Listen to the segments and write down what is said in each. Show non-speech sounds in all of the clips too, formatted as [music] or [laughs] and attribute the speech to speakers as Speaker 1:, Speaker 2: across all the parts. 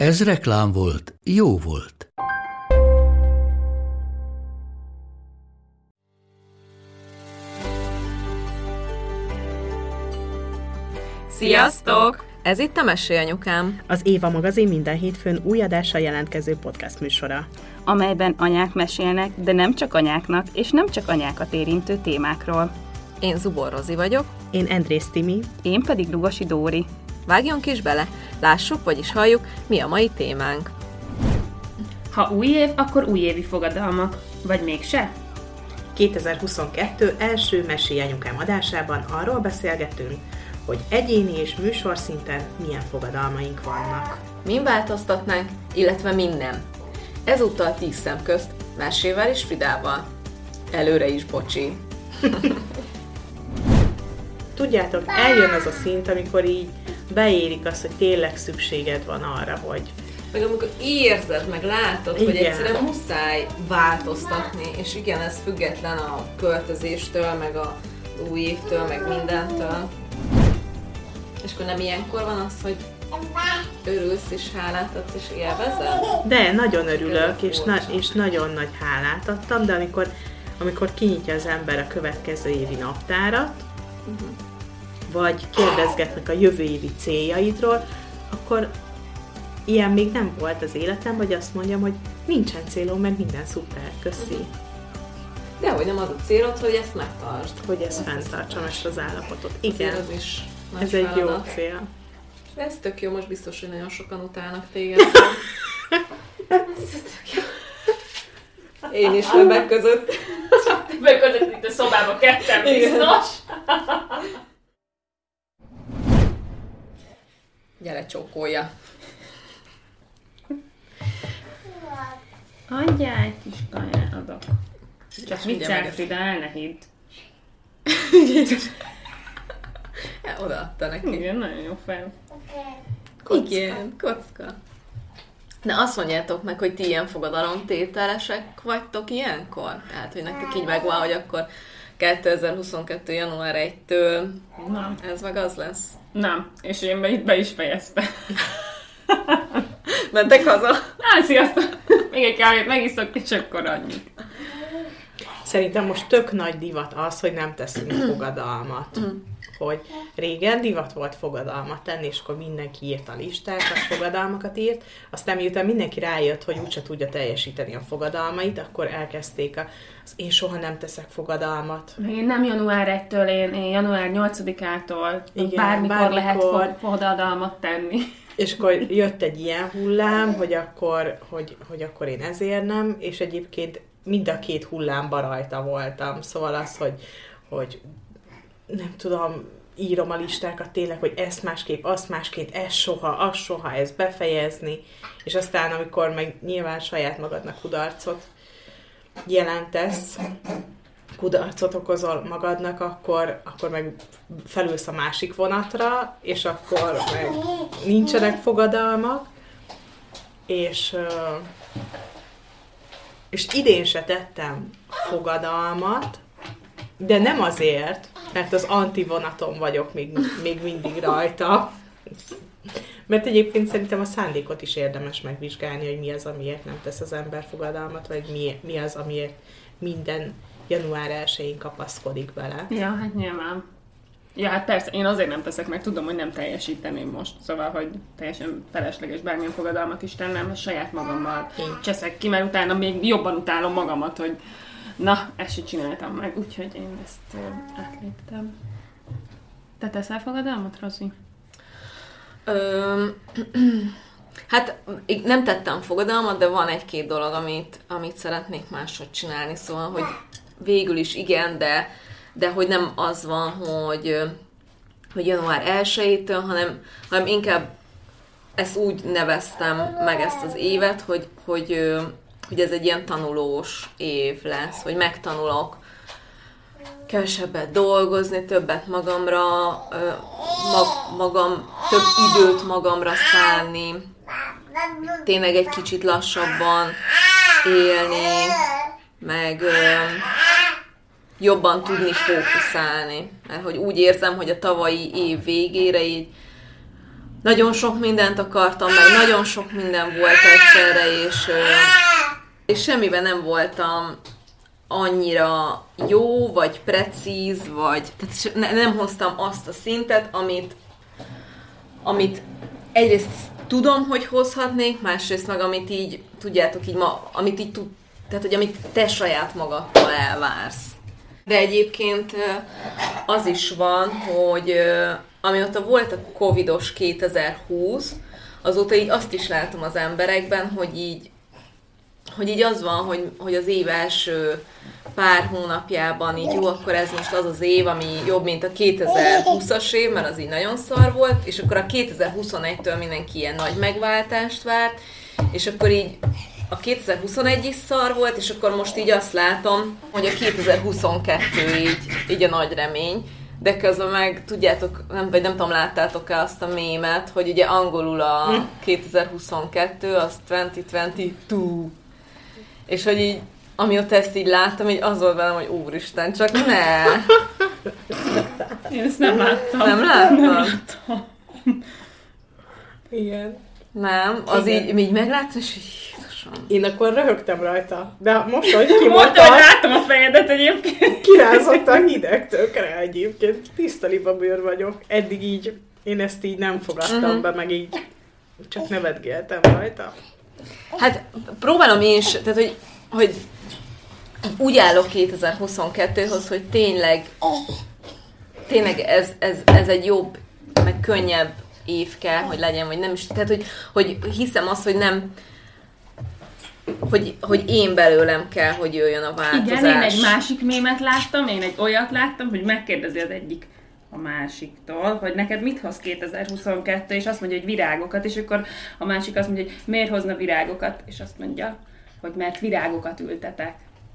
Speaker 1: Ez reklám volt, jó volt.
Speaker 2: Sziasztok! Ez itt a Mesélyanyukám.
Speaker 3: Az Éva magazin minden hétfőn új adással jelentkező podcast műsora.
Speaker 4: amelyben anyák mesélnek, de nem csak anyáknak, és nem csak anyákat érintő témákról.
Speaker 2: Én Zubor Rozi vagyok.
Speaker 3: Én Andrész Timi.
Speaker 4: Én pedig Lugosi Dóri.
Speaker 2: Vágjunk is bele, lássuk, vagyis halljuk, mi a mai témánk.
Speaker 5: Ha új év, akkor újévi fogadalmak. Vagy mégse?
Speaker 3: 2022 első Mesélj Anyukám adásában arról beszélgetünk, hogy egyéni és műsorszinten milyen fogadalmaink vannak.
Speaker 2: Min változtatnánk, illetve minden. Ezúttal tíz szem közt, Mesével és Fridával. Előre is bocsi. [laughs]
Speaker 3: Tudjátok, eljön az a szint, amikor így beérik azt, hogy tényleg szükséged van arra, hogy
Speaker 2: Meg amikor érzed, meg látod, hogy
Speaker 3: Igen.
Speaker 2: egyszerűen muszáj változtatni, és igen, ez független a költözéstől, meg a új évtől, meg mindentől. És akkor nem ilyenkor van az, hogy örülsz és hálát adsz és élvezed?
Speaker 3: De nagyon örülök, és, na- és nagyon nagy hálát adtam, de amikor, amikor kinyitja az ember a következő évi naptárat, vagy kérdezgetnek a jövő évi céljaidról, akkor ilyen még nem volt az életem, hogy azt mondjam, hogy nincsen célom, meg minden szuper, köszi,
Speaker 2: De hogy nem az a célod, hogy ezt megtartsd.
Speaker 3: hogy ezt fenntartsam, ezt az állapotot.
Speaker 2: Igen. Ez is nagy
Speaker 3: ez egy jó
Speaker 2: feladat.
Speaker 3: cél.
Speaker 2: Ez tök jó, most biztos, hogy nagyon sokan utálnak téged. Ez tök jó. Én is többek között.
Speaker 5: Beközött itt a szobába ketten biztos.
Speaker 2: Gyere, csókolja.
Speaker 5: Adjál egy kis kaját adok. Csak
Speaker 2: ezt-
Speaker 5: Frida, el ne hidd.
Speaker 2: Ja, [laughs] odaadta neki.
Speaker 5: Igen, nagyon jó fel.
Speaker 2: Igen, kocka. De azt mondjátok meg, hogy ti ilyen fogadalomtételesek vagytok ilyenkor? Tehát, hogy nektek így megvan, hogy akkor 2022. január 1-től
Speaker 5: Nem.
Speaker 2: ez meg az lesz.
Speaker 5: Nem, és én be, itt be is fejeztem. [laughs]
Speaker 2: Mentek haza?
Speaker 5: Á, sziasztok! Még egy kávét megiszok, és akkor annyi.
Speaker 3: Szerintem most tök nagy divat az, hogy nem teszünk fogadalmat. Hogy régen divat volt fogadalmat tenni, és akkor mindenki írt a listákat, fogadalmakat írt, aztán miután mindenki rájött, hogy úgyse tudja teljesíteni a fogadalmait, akkor elkezdték a, az én soha nem teszek fogadalmat.
Speaker 5: Én nem január 1-től, én, én január 8-ától
Speaker 3: Igen,
Speaker 5: bármikor,
Speaker 3: bármikor.
Speaker 5: lehet fo- fogadalmat tenni.
Speaker 3: És akkor jött egy ilyen hullám, hogy akkor, hogy, hogy akkor én ezért nem, és egyébként mind a két hullámba rajta voltam. Szóval az, hogy, hogy nem tudom, írom a listákat tényleg, hogy ezt másképp, azt másképp, ez soha, az soha, ezt befejezni, és aztán, amikor meg nyilván saját magadnak kudarcot jelentesz, kudarcot okozol magadnak, akkor, akkor meg felülsz a másik vonatra, és akkor meg nincsenek fogadalmak, és, és idén se tettem fogadalmat, de nem azért, mert az antivonaton vagyok még, még mindig rajta, mert egyébként szerintem a szándékot is érdemes megvizsgálni, hogy mi az, amiért nem tesz az ember fogadalmat, vagy mi, mi az, amiért minden január 1-én kapaszkodik bele.
Speaker 5: Ja, hát nyilván. Ja, hát persze, én azért nem teszek, mert tudom, hogy nem teljesíteném most. Szóval, hogy teljesen felesleges bármilyen fogadalmat is tennem, saját magammal cseszek ki, mert utána még jobban utálom magamat, hogy na, ezt se csináltam meg, úgyhogy én ezt átléptem. Te teszel fogadalmat, Rozi?
Speaker 2: Öm, [clears throat] hát nem tettem fogadalmat, de van egy-két dolog, amit, amit szeretnék máshogy csinálni, szóval, hogy végül is igen, de, de hogy nem az van, hogy, hogy január 1-től, hanem, hanem inkább ezt úgy neveztem meg ezt az évet, hogy, hogy, hogy ez egy ilyen tanulós év lesz, hogy megtanulok kevesebbet dolgozni, többet magamra, mag, magam, több időt magamra szállni, tényleg egy kicsit lassabban élni, meg jobban tudni fókuszálni. Mert hogy úgy érzem, hogy a tavalyi év végére így nagyon sok mindent akartam, meg nagyon sok minden volt egyszerre, és, és semmiben nem voltam annyira jó, vagy precíz, vagy tehát nem hoztam azt a szintet, amit, amit egyrészt tudom, hogy hozhatnék, másrészt meg amit így, tudjátok, így ma, amit így tud, tehát hogy amit te saját magadtól elvársz. De egyébként az is van, hogy amióta volt a covidos 2020, azóta így azt is látom az emberekben, hogy így, hogy így az van, hogy, hogy az év első pár hónapjában így jó, akkor ez most az az év, ami jobb, mint a 2020-as év, mert az így nagyon szar volt, és akkor a 2021-től mindenki ilyen nagy megváltást várt, és akkor így a 2021 is szar volt, és akkor most így azt látom, hogy a 2022 így, így a nagy remény. De közben meg, tudjátok, nem, vagy nem tudom, láttátok-e azt a mémet, hogy ugye angolul a 2022, az 2022. És hogy így, amióta ezt így láttam, így az volt velem, hogy úristen, csak ne! [laughs]
Speaker 5: Én ezt nem láttam.
Speaker 2: Nem láttam? Nem
Speaker 5: láttam.
Speaker 3: Igen.
Speaker 2: Nem, az Igen. így, így megláttam, és így
Speaker 3: Jézusom. Én akkor röhögtem rajta. De most, hogy
Speaker 5: kimondta... Most, hogy láttam a fejedet egyébként.
Speaker 3: Kirázott a hideg tökre egyébként. Tiszta bőr vagyok. Eddig így, én ezt így nem fogadtam uh-huh. be, meg így csak nevetgéltem rajta.
Speaker 2: Hát próbálom én is, tehát hogy, hogy úgy állok 2022-hoz, hogy tényleg tényleg ez, ez, ez egy jobb, meg könnyebb év kell, hogy legyen, vagy nem is. Tehát, hogy, hogy hiszem azt, hogy nem, hogy, hogy én belőlem kell, hogy jöjjön a változás.
Speaker 5: Igen, én egy másik mémet láttam, én egy olyat láttam, hogy megkérdezi az egyik a másiktól, hogy neked mit hoz 2022, és azt mondja, hogy virágokat, és akkor a másik azt mondja, hogy miért hozna virágokat, és azt mondja, hogy mert virágokat ültetek.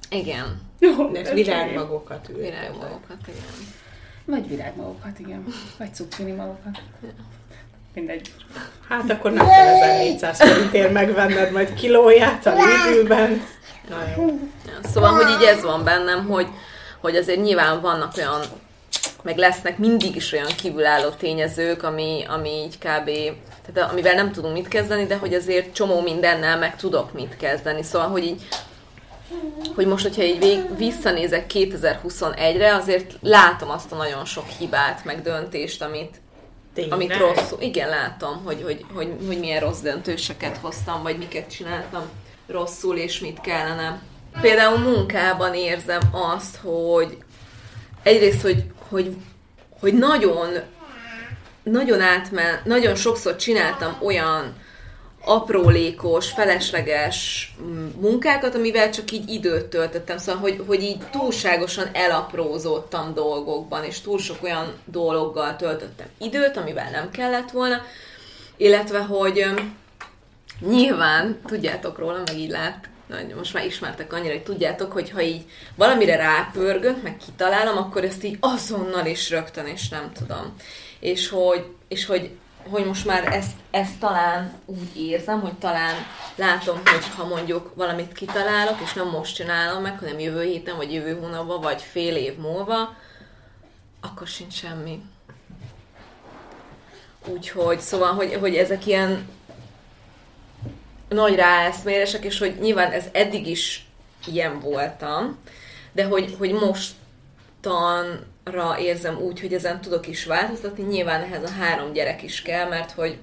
Speaker 2: Igen.
Speaker 3: Jó, mert virágmagokat ültetek.
Speaker 2: Virágmagokat, igen.
Speaker 5: Vagy virágmagokat, igen. Vagy cuccini magokat. Mindegy.
Speaker 3: Hát akkor nem kell 1400 forintért megvenned majd kilóját a Lidlben.
Speaker 2: Na jó. Szóval, hogy így ez van bennem, hogy, hogy azért nyilván vannak olyan, meg lesznek mindig is olyan kívülálló tényezők, ami, ami így kb. Tehát amivel nem tudunk mit kezdeni, de hogy azért csomó mindennel meg tudok mit kezdeni. Szóval, hogy így hogy most, hogyha így vég, visszanézek 2021-re, azért látom azt a nagyon sok hibát, meg döntést, amit, Tényleg? Amit rosszul, igen, látom, hogy, hogy, hogy, hogy milyen rossz döntéseket hoztam, vagy miket csináltam rosszul, és mit kellene. Például munkában érzem azt, hogy egyrészt, hogy, hogy, hogy nagyon, nagyon átmen, nagyon sokszor csináltam olyan aprólékos, felesleges munkákat, amivel csak így időt töltöttem. Szóval, hogy, hogy így túlságosan elaprózódtam dolgokban, és túl sok olyan dologgal töltöttem időt, amivel nem kellett volna, illetve, hogy nyilván, tudjátok róla, meg így lát, most már ismertek annyira, hogy tudjátok, hogy ha így valamire rápörgök, meg kitalálom, akkor ezt így azonnal is rögtön, és nem tudom. És hogy, és hogy hogy most már ezt, ezt talán úgy érzem, hogy talán látom, hogy ha mondjuk valamit kitalálok, és nem most csinálom meg, hanem jövő héten, vagy jövő hónapban, vagy fél év múlva, akkor sincs semmi. Úgyhogy, szóval, hogy, hogy ezek ilyen nagy ráeszmélések, és hogy nyilván ez eddig is ilyen voltam, de hogy, hogy mostan ra érzem úgy, hogy ezen tudok is változtatni. Nyilván ehhez a három gyerek is kell, mert hogy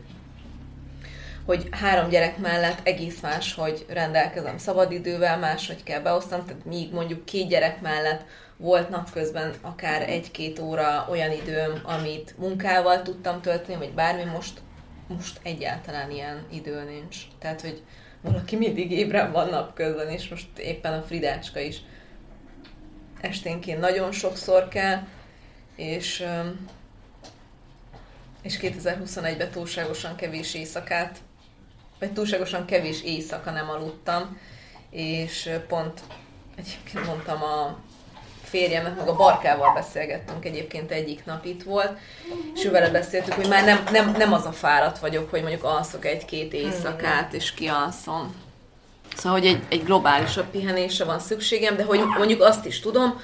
Speaker 2: hogy három gyerek mellett egész más, hogy rendelkezem szabadidővel, máshogy kell beosztanom, tehát míg mondjuk két gyerek mellett volt napközben akár egy-két óra olyan időm, amit munkával tudtam tölteni, vagy bármi, most, most egyáltalán ilyen idő nincs. Tehát, hogy valaki mindig ébren van napközben, és most éppen a Fridácska is esténként nagyon sokszor kell, és és 2021-ben túlságosan kevés éjszakát, vagy túlságosan kevés éjszaka nem aludtam, és pont egyébként mondtam a férjemet, meg a Barkával beszélgettünk egyébként egyik nap itt volt, és ővele beszéltük, hogy már nem, nem, nem az a fáradt vagyok, hogy mondjuk alszok egy-két éjszakát, és kialszom. Szóval, hogy egy, egy globálisabb pihenésre van szükségem, de hogy mondjuk azt is tudom,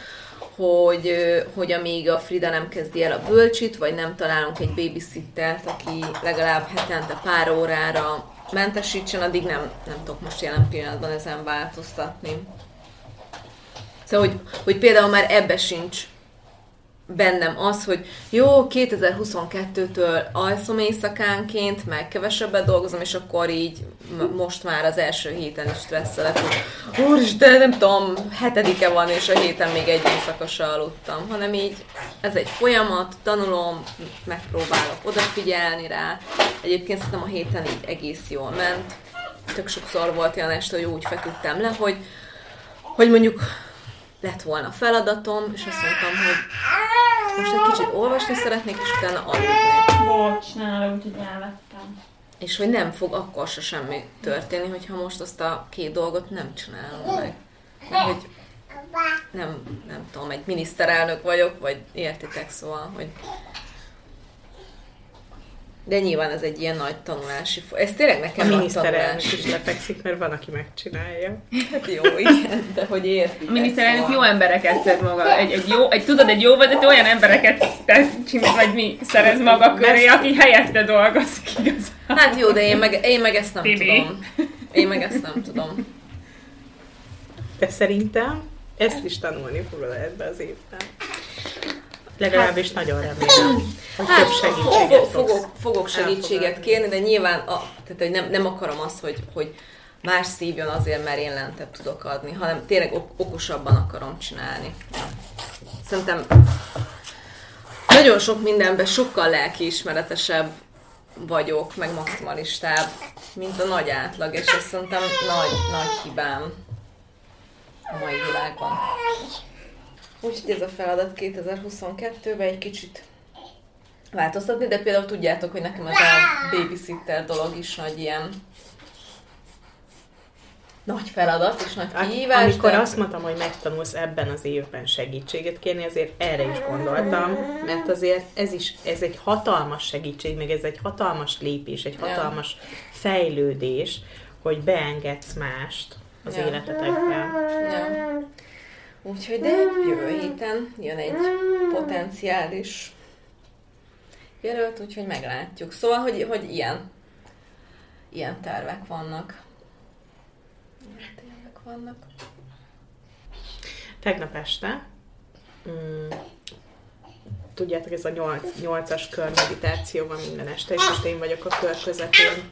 Speaker 2: hogy, hogy amíg a Frida nem kezdi el a bölcsit, vagy nem találunk egy babysittert, aki legalább hetente pár órára mentesítsen, addig nem, nem tudok most jelen pillanatban ezen változtatni. Szóval, hogy, hogy például már ebbe sincs bennem az, hogy jó, 2022-től alszom éjszakánként, meg kevesebbet dolgozom, és akkor így most már az első héten is stresszelek, hogy úristen, nem tudom, hetedike van, és a héten még egy éjszaka se aludtam, hanem így ez egy folyamat, tanulom, megpróbálok odafigyelni rá. Egyébként szerintem a héten így egész jól ment. Tök sokszor volt olyan este, hogy úgy feküdtem le, hogy, hogy mondjuk lett volna feladatom, és azt mondtam, hogy most egy kicsit olvasni szeretnék, és utána aludni.
Speaker 5: Bocs, nála úgyhogy elvettem.
Speaker 2: És hogy nem fog akkor se semmi történni, hogyha most azt a két dolgot nem csinálom meg. Mert hogy nem, nem tudom, egy miniszterelnök vagyok, vagy értitek, szóval, hogy de nyilván ez egy ilyen nagy tanulási Ez tényleg nekem
Speaker 3: a miniszterelnök is lefekszik, mert van, aki megcsinálja.
Speaker 2: Hát jó, igen, de hogy értitek.
Speaker 5: A miniszterelnök szóval. jó embereket szed maga. Egy, egy jó, egy, tudod, egy jó vezető olyan embereket csinál, vagy mi szerez maga köré, aki helyette dolgozik igazán.
Speaker 2: Hát jó, de én meg, én meg ezt nem Tibi. tudom. Én meg ezt nem tudom.
Speaker 3: De szerintem ezt is tanulni fogod ebbe az évben. Legalábbis hát, nagyon remélem, hogy hát, több segítséget fogok,
Speaker 2: fogok, fogok segítséget kérni, de nyilván a, tehát, hogy nem, nem akarom azt, hogy, hogy más szívjon azért, mert én lentebb tudok adni, hanem tényleg ok- okosabban akarom csinálni. Szerintem nagyon sok mindenben sokkal lelkiismeretesebb vagyok, meg maximalistább, mint a nagy átlag, és ezt szerintem nagy, nagy hibám a mai világban. Úgyhogy ez a feladat 2022-ben egy kicsit változtatni, de például tudjátok, hogy nekem ez a babysitter dolog is nagy ilyen nagy feladat és nagy hát, kihívás.
Speaker 3: Amikor de... azt mondtam, hogy megtanulsz ebben az évben segítséget kérni, azért erre is gondoltam, mert azért ez is, ez egy hatalmas segítség, meg ez egy hatalmas lépés, egy hatalmas ja. fejlődés, hogy beengedsz mást az ja. életetekben.
Speaker 2: Ja. Úgyhogy de jövő héten jön egy potenciális jelölt, úgyhogy meglátjuk. Szóval, hogy, hogy ilyen, ilyen tervek vannak. Ilyen tervek vannak.
Speaker 3: Tegnap este, mm, tudjátok, ez a 8, 8-as kör meditáció van minden este, és most én vagyok a kör közepén.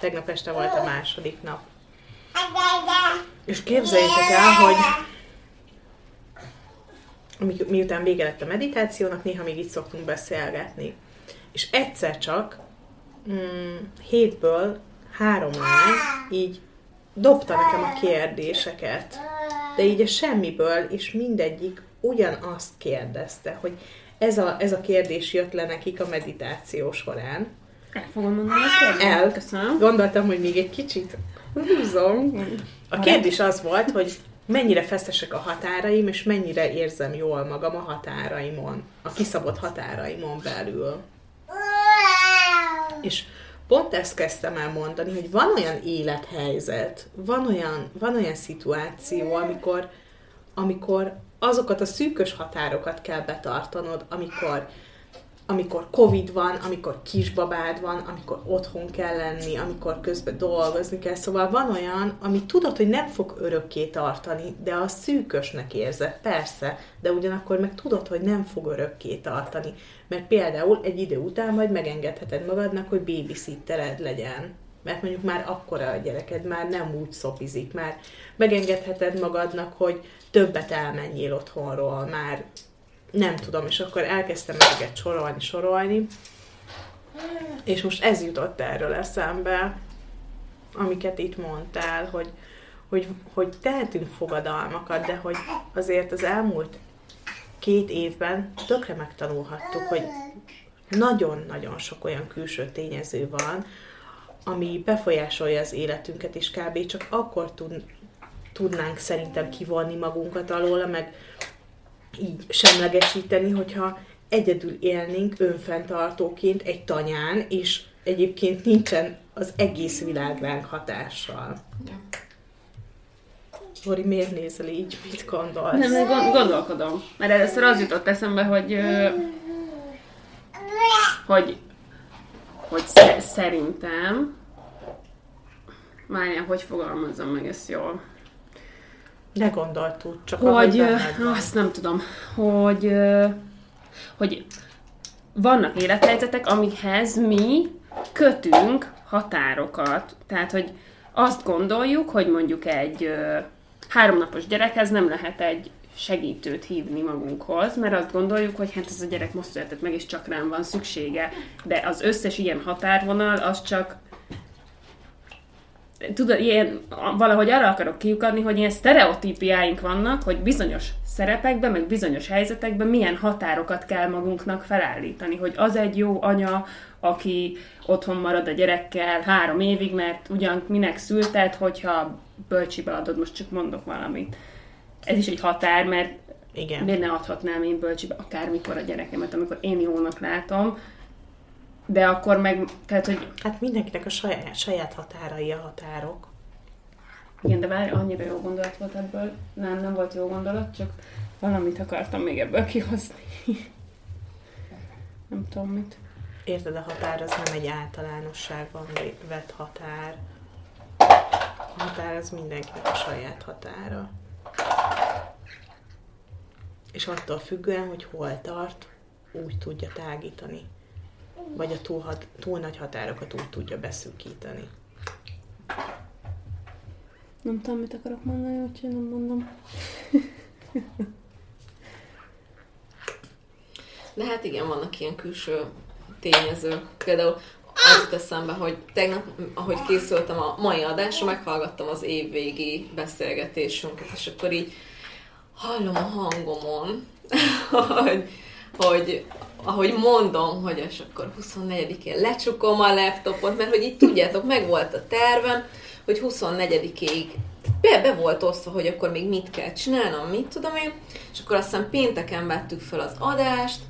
Speaker 3: Tegnap este volt a második nap. És képzeljétek el, hogy miután vége lett a meditációnak, néha még itt szoktunk beszélgetni. És egyszer csak mm, hétből három lány így dobta nekem a kérdéseket, de így a semmiből, és mindegyik ugyanazt kérdezte, hogy ez a, ez a kérdés jött le nekik a meditáció során.
Speaker 5: El fogom mondani a kérdést.
Speaker 3: El. Köszönöm. Gondoltam, hogy még egy kicsit húzom. A kérdés az volt, hogy mennyire feszesek a határaim, és mennyire érzem jól magam a határaimon, a kiszabott határaimon belül. És pont ezt kezdtem el mondani, hogy van olyan élethelyzet, van olyan, van olyan szituáció, amikor, amikor azokat a szűkös határokat kell betartanod, amikor amikor Covid van, amikor kisbabád van, amikor otthon kell lenni, amikor közben dolgozni kell. Szóval van olyan, ami tudod, hogy nem fog örökké tartani, de a szűkösnek érzed, persze, de ugyanakkor meg tudod, hogy nem fog örökké tartani. Mert például egy idő után majd megengedheted magadnak, hogy babysittered legyen. Mert mondjuk már akkora a gyereked, már nem úgy szopizik, már megengedheted magadnak, hogy többet elmenjél otthonról, már nem tudom, és akkor elkezdtem ezeket sorolni, sorolni, és most ez jutott erről eszembe, amiket itt mondtál, hogy, hogy, hogy tehetünk fogadalmakat, de hogy azért az elmúlt két évben tökre megtanulhattuk, hogy nagyon-nagyon sok olyan külső tényező van, ami befolyásolja az életünket, és kb. csak akkor tud, tudnánk szerintem kivonni magunkat alól, meg így semlegesíteni, hogyha egyedül élnénk önfenntartóként egy tanyán, és egyébként nincsen az egész világ ránk hatással. Zori, miért nézel így? Mit gondolsz?
Speaker 5: Nem, gond- gondolkodom. Mert először az jutott eszembe, hogy hogy hogy sze- szerintem Várjál, hogy fogalmazzam meg ezt jól?
Speaker 3: Túl, csak
Speaker 5: hogy, azt nem tudom, hogy, hogy vannak élethelyzetek, amikhez mi kötünk határokat. Tehát, hogy azt gondoljuk, hogy mondjuk egy ö, háromnapos gyerekhez nem lehet egy segítőt hívni magunkhoz, mert azt gondoljuk, hogy hát ez a gyerek most született meg, és csak rám van szüksége. De az összes ilyen határvonal, az csak tudod, ilyen, valahogy arra akarok kiukadni, hogy ilyen sztereotípiáink vannak, hogy bizonyos szerepekben, meg bizonyos helyzetekben milyen határokat kell magunknak felállítani, hogy az egy jó anya, aki otthon marad a gyerekkel három évig, mert ugyan minek szültet, hogyha bölcsibe adod, most csak mondok valamit. Ez is egy határ, mert
Speaker 3: Igen.
Speaker 5: miért ne adhatnám én bölcsibe akármikor a gyerekemet, amikor én jónak látom, de akkor meg, tehát, hogy
Speaker 3: Hát mindenkinek a saját, saját határai a határok.
Speaker 5: Igen, de várj, annyira jó gondolat volt ebből. Nem, nem volt jó gondolat, csak valamit akartam még ebből kihozni. nem tudom mit.
Speaker 3: Érted, a határ az nem egy általánosságban vett határ. A határ az mindenkinek a saját határa. És attól függően, hogy hol tart, úgy tudja tágítani. Vagy a túl, hat, túl nagy határokat úgy tudja beszűkíteni.
Speaker 5: Nem tudom, mit akarok mondani, úgyhogy nem mondom.
Speaker 2: De hát igen, vannak ilyen külső tényezők. Például az jut eszembe, hogy tegnap, ahogy készültem a mai adásra, meghallgattam az évvégi beszélgetésünket, és akkor így hallom a hangomon, [laughs] hogy, hogy ahogy mondom, hogy és akkor 24-én lecsukom a laptopot, mert hogy így tudjátok, meg volt a tervem, hogy 24-ig be, be volt osztva, hogy akkor még mit kell csinálnom, mit tudom én, és akkor aztán pénteken vettük fel az adást,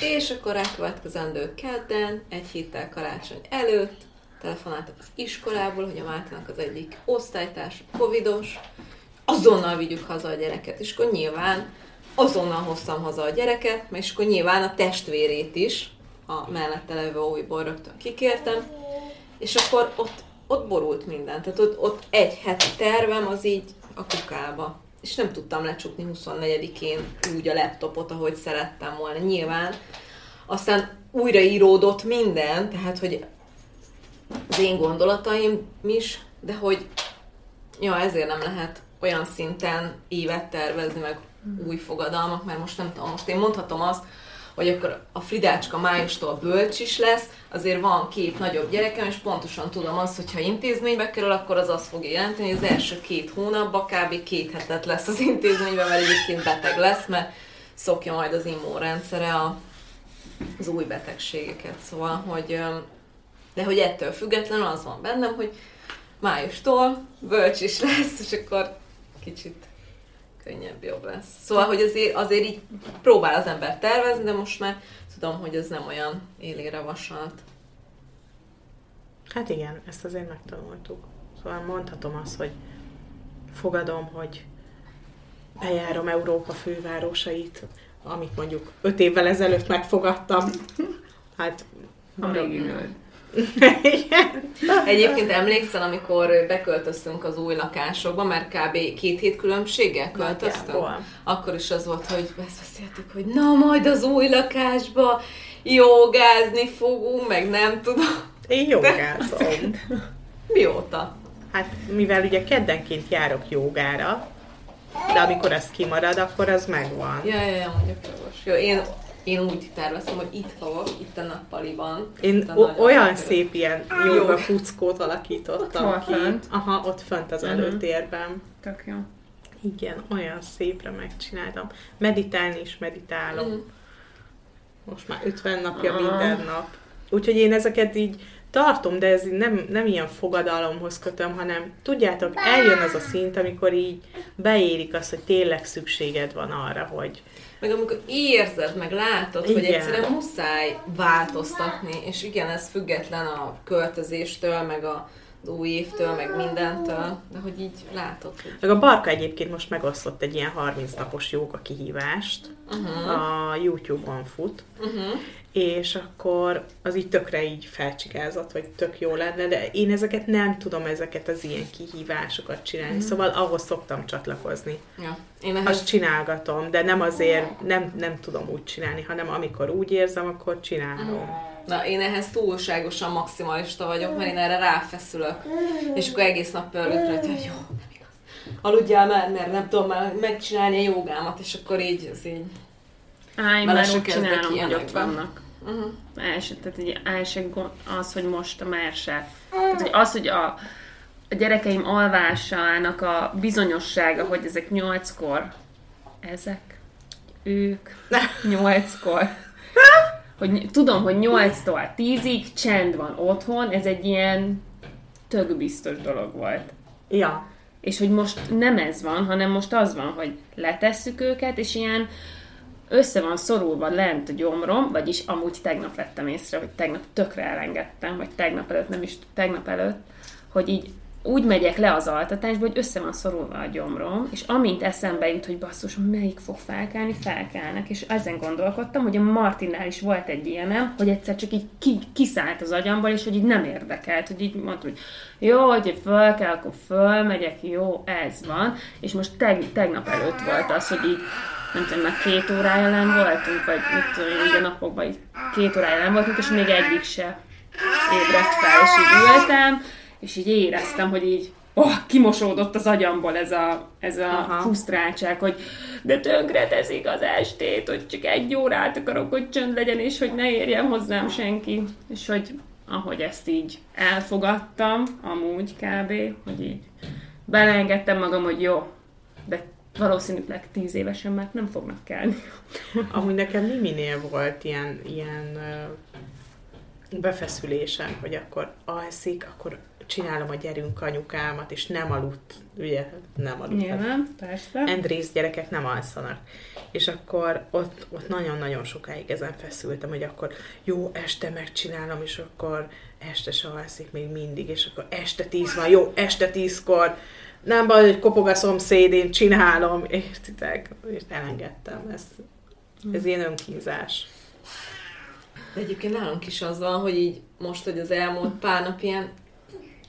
Speaker 2: és akkor rákövetkezendő kedden, egy héttel karácsony előtt telefonáltak az iskolából, hogy a Máténak az egyik osztálytárs covidos, azonnal vigyük haza a gyereket, és akkor nyilván azonnal hoztam haza a gyereket, és akkor nyilván a testvérét is, a mellette levő újból rögtön kikértem, és akkor ott, ott borult minden. Tehát ott, ott egy heti tervem az így a kukába. És nem tudtam lecsukni 24-én úgy a laptopot, ahogy szerettem volna. Nyilván. Aztán újraíródott minden, tehát hogy az én gondolataim is, de hogy ja, ezért nem lehet olyan szinten évet tervezni, meg új fogadalmak, mert most nem tudom, most én mondhatom azt, hogy akkor a Fridácska májustól bölcs is lesz, azért van két nagyobb gyerekem, és pontosan tudom azt, hogy ha intézménybe kerül, akkor az azt fogja jelenteni, hogy az első két hónapban kb. két hetet lesz az intézményben, mert egyébként beteg lesz, mert szokja majd az immunrendszere a, az új betegségeket. Szóval, hogy de hogy ettől függetlenül az van bennem, hogy májustól bölcs is lesz, és akkor kicsit könnyebb, jobb lesz. Szóval, hogy azért, azért így próbál az ember tervezni, de most már tudom, hogy ez nem olyan élére vasalt.
Speaker 3: Hát igen, ezt azért megtanultuk. Szóval mondhatom azt, hogy fogadom, hogy bejárom Európa fővárosait, amit mondjuk öt évvel ezelőtt megfogadtam. Hát, igen. [laughs]
Speaker 2: Egyébként emlékszel, amikor beköltöztünk az új lakásokba, mert kb. két hét különbséggel költöztünk?
Speaker 3: Nagyjából.
Speaker 2: Akkor is az volt, hogy ezt beszéltük, hogy na majd az új lakásba jogázni fogunk, meg nem tudom.
Speaker 3: Én jogázom.
Speaker 2: Mióta?
Speaker 3: Hát, mivel ugye keddenként járok jogára, de amikor az kimarad, akkor az megvan.
Speaker 2: Ja, ja, ja, mondjuk jogos. Jó, én, én úgy terveztem, hogy itt fogok, itt a nappaliban.
Speaker 3: Én
Speaker 2: a
Speaker 3: o- olyan
Speaker 2: alapterület.
Speaker 3: szép ilyen
Speaker 2: Jó.
Speaker 3: joga fuckót alakítottam
Speaker 5: Ott
Speaker 3: ki.
Speaker 5: fönt?
Speaker 3: Aha, ott fönt az előtérben.
Speaker 5: Tök jó.
Speaker 3: Igen, olyan szépre megcsináltam. Meditálni is meditálom.
Speaker 2: Mm.
Speaker 3: Most már 50 napja minden nap. Úgyhogy én ezeket így tartom, de ez így nem, nem ilyen fogadalomhoz kötöm, hanem tudjátok, eljön az a szint, amikor így beérik az, hogy tényleg szükséged van arra, hogy
Speaker 2: Meg amikor érzed, meg látod, hogy
Speaker 3: Igen.
Speaker 2: egyszerűen muszáj változtatni, és igen, ez független a költözéstől, meg a az új évtől, meg mindentől, de hogy így látod, hogy
Speaker 3: Meg a Barka egyébként most megosztott egy ilyen 30 napos jóga kihívást, uh-huh. a YouTube-on fut, uh-huh. És akkor az így tökre így felcsigázott, vagy tök jó lenne, de én ezeket nem tudom, ezeket az ilyen kihívásokat csinálni, uh-huh. szóval ahhoz szoktam csatlakozni.
Speaker 2: ja. én ehhez
Speaker 3: Azt csinálgatom, de nem azért, nem, nem tudom úgy csinálni, hanem amikor úgy érzem, akkor csinálom.
Speaker 2: Na, én ehhez túlságosan maximalista vagyok, mert én erre ráfeszülök. És akkor egész nap pörgök rajta, hogy jó, nem igaz. Aludjál már, mert nem tudom már megcsinálni a jogámat, és akkor így, ez így.
Speaker 5: Á, én már úgy csinálom, hogy ott vannak. Uh-huh. El se, tehát egy, el se gond, az, hogy most már se. Tehát, hogy az, hogy a, a gyerekeim alvásának a bizonyossága, hogy ezek nyolckor, ezek, ők, [laughs] nyolckor, hogy tudom, hogy 8-tól 10-ig csend van otthon, ez egy ilyen tök biztos dolog volt.
Speaker 3: Ja,
Speaker 5: És hogy most nem ez van, hanem most az van, hogy letesszük őket, és ilyen össze van szorulva lent a gyomrom, vagyis amúgy tegnap vettem észre, hogy tegnap tökre elengedtem, vagy tegnap előtt, nem is tegnap előtt, hogy így úgy megyek le az altatásba, hogy össze van szorulva a gyomrom, és amint eszembe jut, hogy basszus, melyik fog felkelni, felkelnek, és ezen gondolkodtam, hogy a Martinnál is volt egy ilyenem, hogy egyszer csak így ki, kiszállt az agyamból, és hogy így nem érdekelt, hogy így mondta, hogy jó, hogy föl kell, akkor fölmegyek, jó, ez van, és most teg, tegnap előtt volt az, hogy így nem tudom, már két órája len voltunk, vagy mit tudom én, így a napokban így két órája len voltunk, és még egyik se ébredt fel, és így ültem, és így éreztem, hogy így oh, kimosódott az agyamból ez a, ez a
Speaker 3: Aha.
Speaker 5: hogy de tönkre teszik az estét, hogy csak egy órát akarok, hogy csönd legyen, és hogy ne érjen hozzám senki. És hogy ahogy ezt így elfogadtam, amúgy kb., hogy így beleengedtem magam, hogy jó, de valószínűleg tíz évesen már nem fognak kelni. [laughs]
Speaker 3: Amúgy nekem Miminél volt ilyen, ilyen befeszülésem, hogy akkor alszik, akkor csinálom a gyerünk anyukámat, és nem aludt, ugye, nem aludt.
Speaker 5: Nyilván, persze.
Speaker 3: Andrész gyerekek nem alszanak. És akkor ott, ott nagyon-nagyon sokáig ezen feszültem, hogy akkor jó, este megcsinálom, és akkor este se alszik még mindig, és akkor este tíz van, jó, este tízkor, nem baj, hogy kopog a szomszéd, én csinálom, értitek? És elengedtem ezt. Ez ilyen önkínzás.
Speaker 2: De egyébként nálunk is az van, hogy így most, hogy az elmúlt pár nap ilyen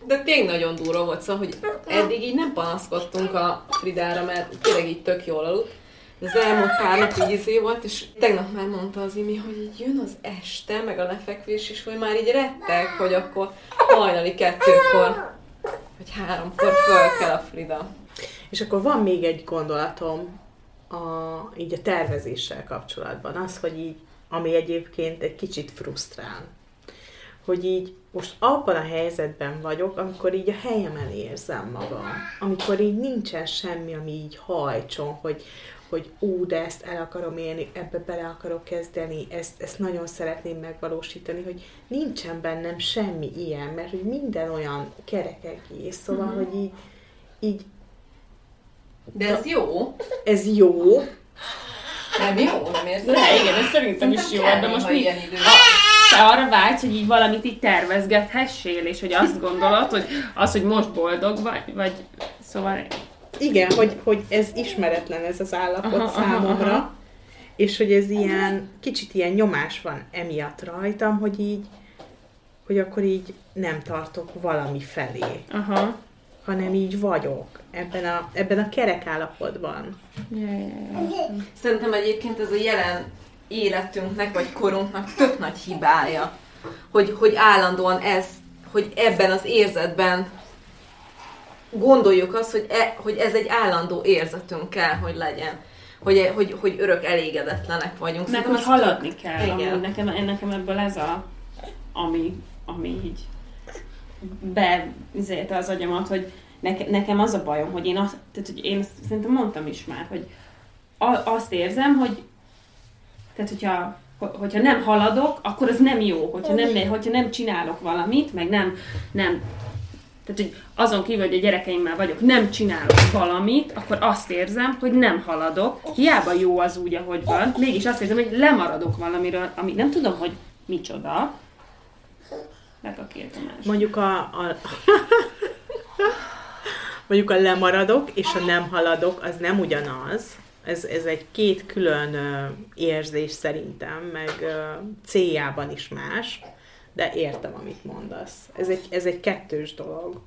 Speaker 2: de tényleg nagyon durva volt, szóval, hogy eddig így nem panaszkodtunk a Fridára, mert tényleg így tök jól aludt. De az elmúlt pár nap így izé volt, és tegnap már mondta az Imi, hogy így jön az este, meg a lefekvés, és hogy már így rettek, hogy akkor hajnali kettőkor, vagy háromkor föl kell a Frida.
Speaker 3: És akkor van még egy gondolatom a, így a tervezéssel kapcsolatban, az, hogy így, ami egyébként egy kicsit frusztrál, hogy így most abban a helyzetben vagyok, amikor így a helyemen érzem magam, amikor így nincsen semmi, ami így hajtson, hogy, hogy ú, de ezt el akarom élni, ebbe bele akarok kezdeni, ezt, ezt nagyon szeretném megvalósítani, hogy nincsen bennem semmi ilyen, mert hogy minden olyan kerek egész, szóval,
Speaker 2: Mhm.
Speaker 3: hogy így, így
Speaker 2: De ez jó.
Speaker 3: ez jó,
Speaker 2: Nem jó, nem érzed?
Speaker 5: De igen, ez szerintem is jó, de most mi,
Speaker 2: ilyen idő.
Speaker 5: te arra vágysz, hogy így valamit így tervezgethessél, és hogy azt gondolod, hogy az, hogy most boldog vagy, vagy szóval
Speaker 3: igen, hogy, hogy ez ismeretlen ez az állapot
Speaker 5: Aha,
Speaker 3: aha,
Speaker 5: aha,
Speaker 3: számomra,
Speaker 5: aha.
Speaker 3: és hogy ez ilyen, kicsit ilyen nyomás van emiatt rajtam, hogy így, hogy akkor így nem tartok valami felé,
Speaker 5: aha.
Speaker 3: hanem így vagyok ebben a, ebben a kerek állapotban.
Speaker 5: Ja.
Speaker 2: Szerintem egyébként ez a jelen életünknek vagy korunknak tök nagy hibája, hogy, hogy állandóan ez, hogy ebben az érzetben gondoljuk azt, hogy, e, hogy ez egy állandó érzetünk kell, hogy legyen. Hogy, hogy, hogy örök elégedetlenek vagyunk.
Speaker 5: Meg, hogy haladni
Speaker 2: tök-
Speaker 5: kell.
Speaker 2: Igen.
Speaker 5: Amúgy nekem, nekem ebből ez a, ami, ami így be izélte az agyamat, hogy neke, nekem az a bajom, hogy én azt, tehát, hogy én szerintem mondtam is már, hogy a, azt érzem, hogy tehát hogyha hogyha nem haladok, akkor az nem jó. Hogyha nem, hogyha nem csinálok valamit, meg nem, nem tehát, hogy azon kívül, hogy a gyerekeimmel vagyok, nem csinálok valamit, akkor azt érzem, hogy nem haladok. Hiába jó az úgy, ahogy van, mégis azt érzem, hogy lemaradok valamiről, ami nem tudom, hogy micsoda. Meg a két
Speaker 3: Mondjuk a, a [laughs] mondjuk a lemaradok és a nem haladok, az nem ugyanaz. Ez, ez egy két külön érzés szerintem, meg céljában is más de értem, amit mondasz. Ez egy, ez egy kettős dolog.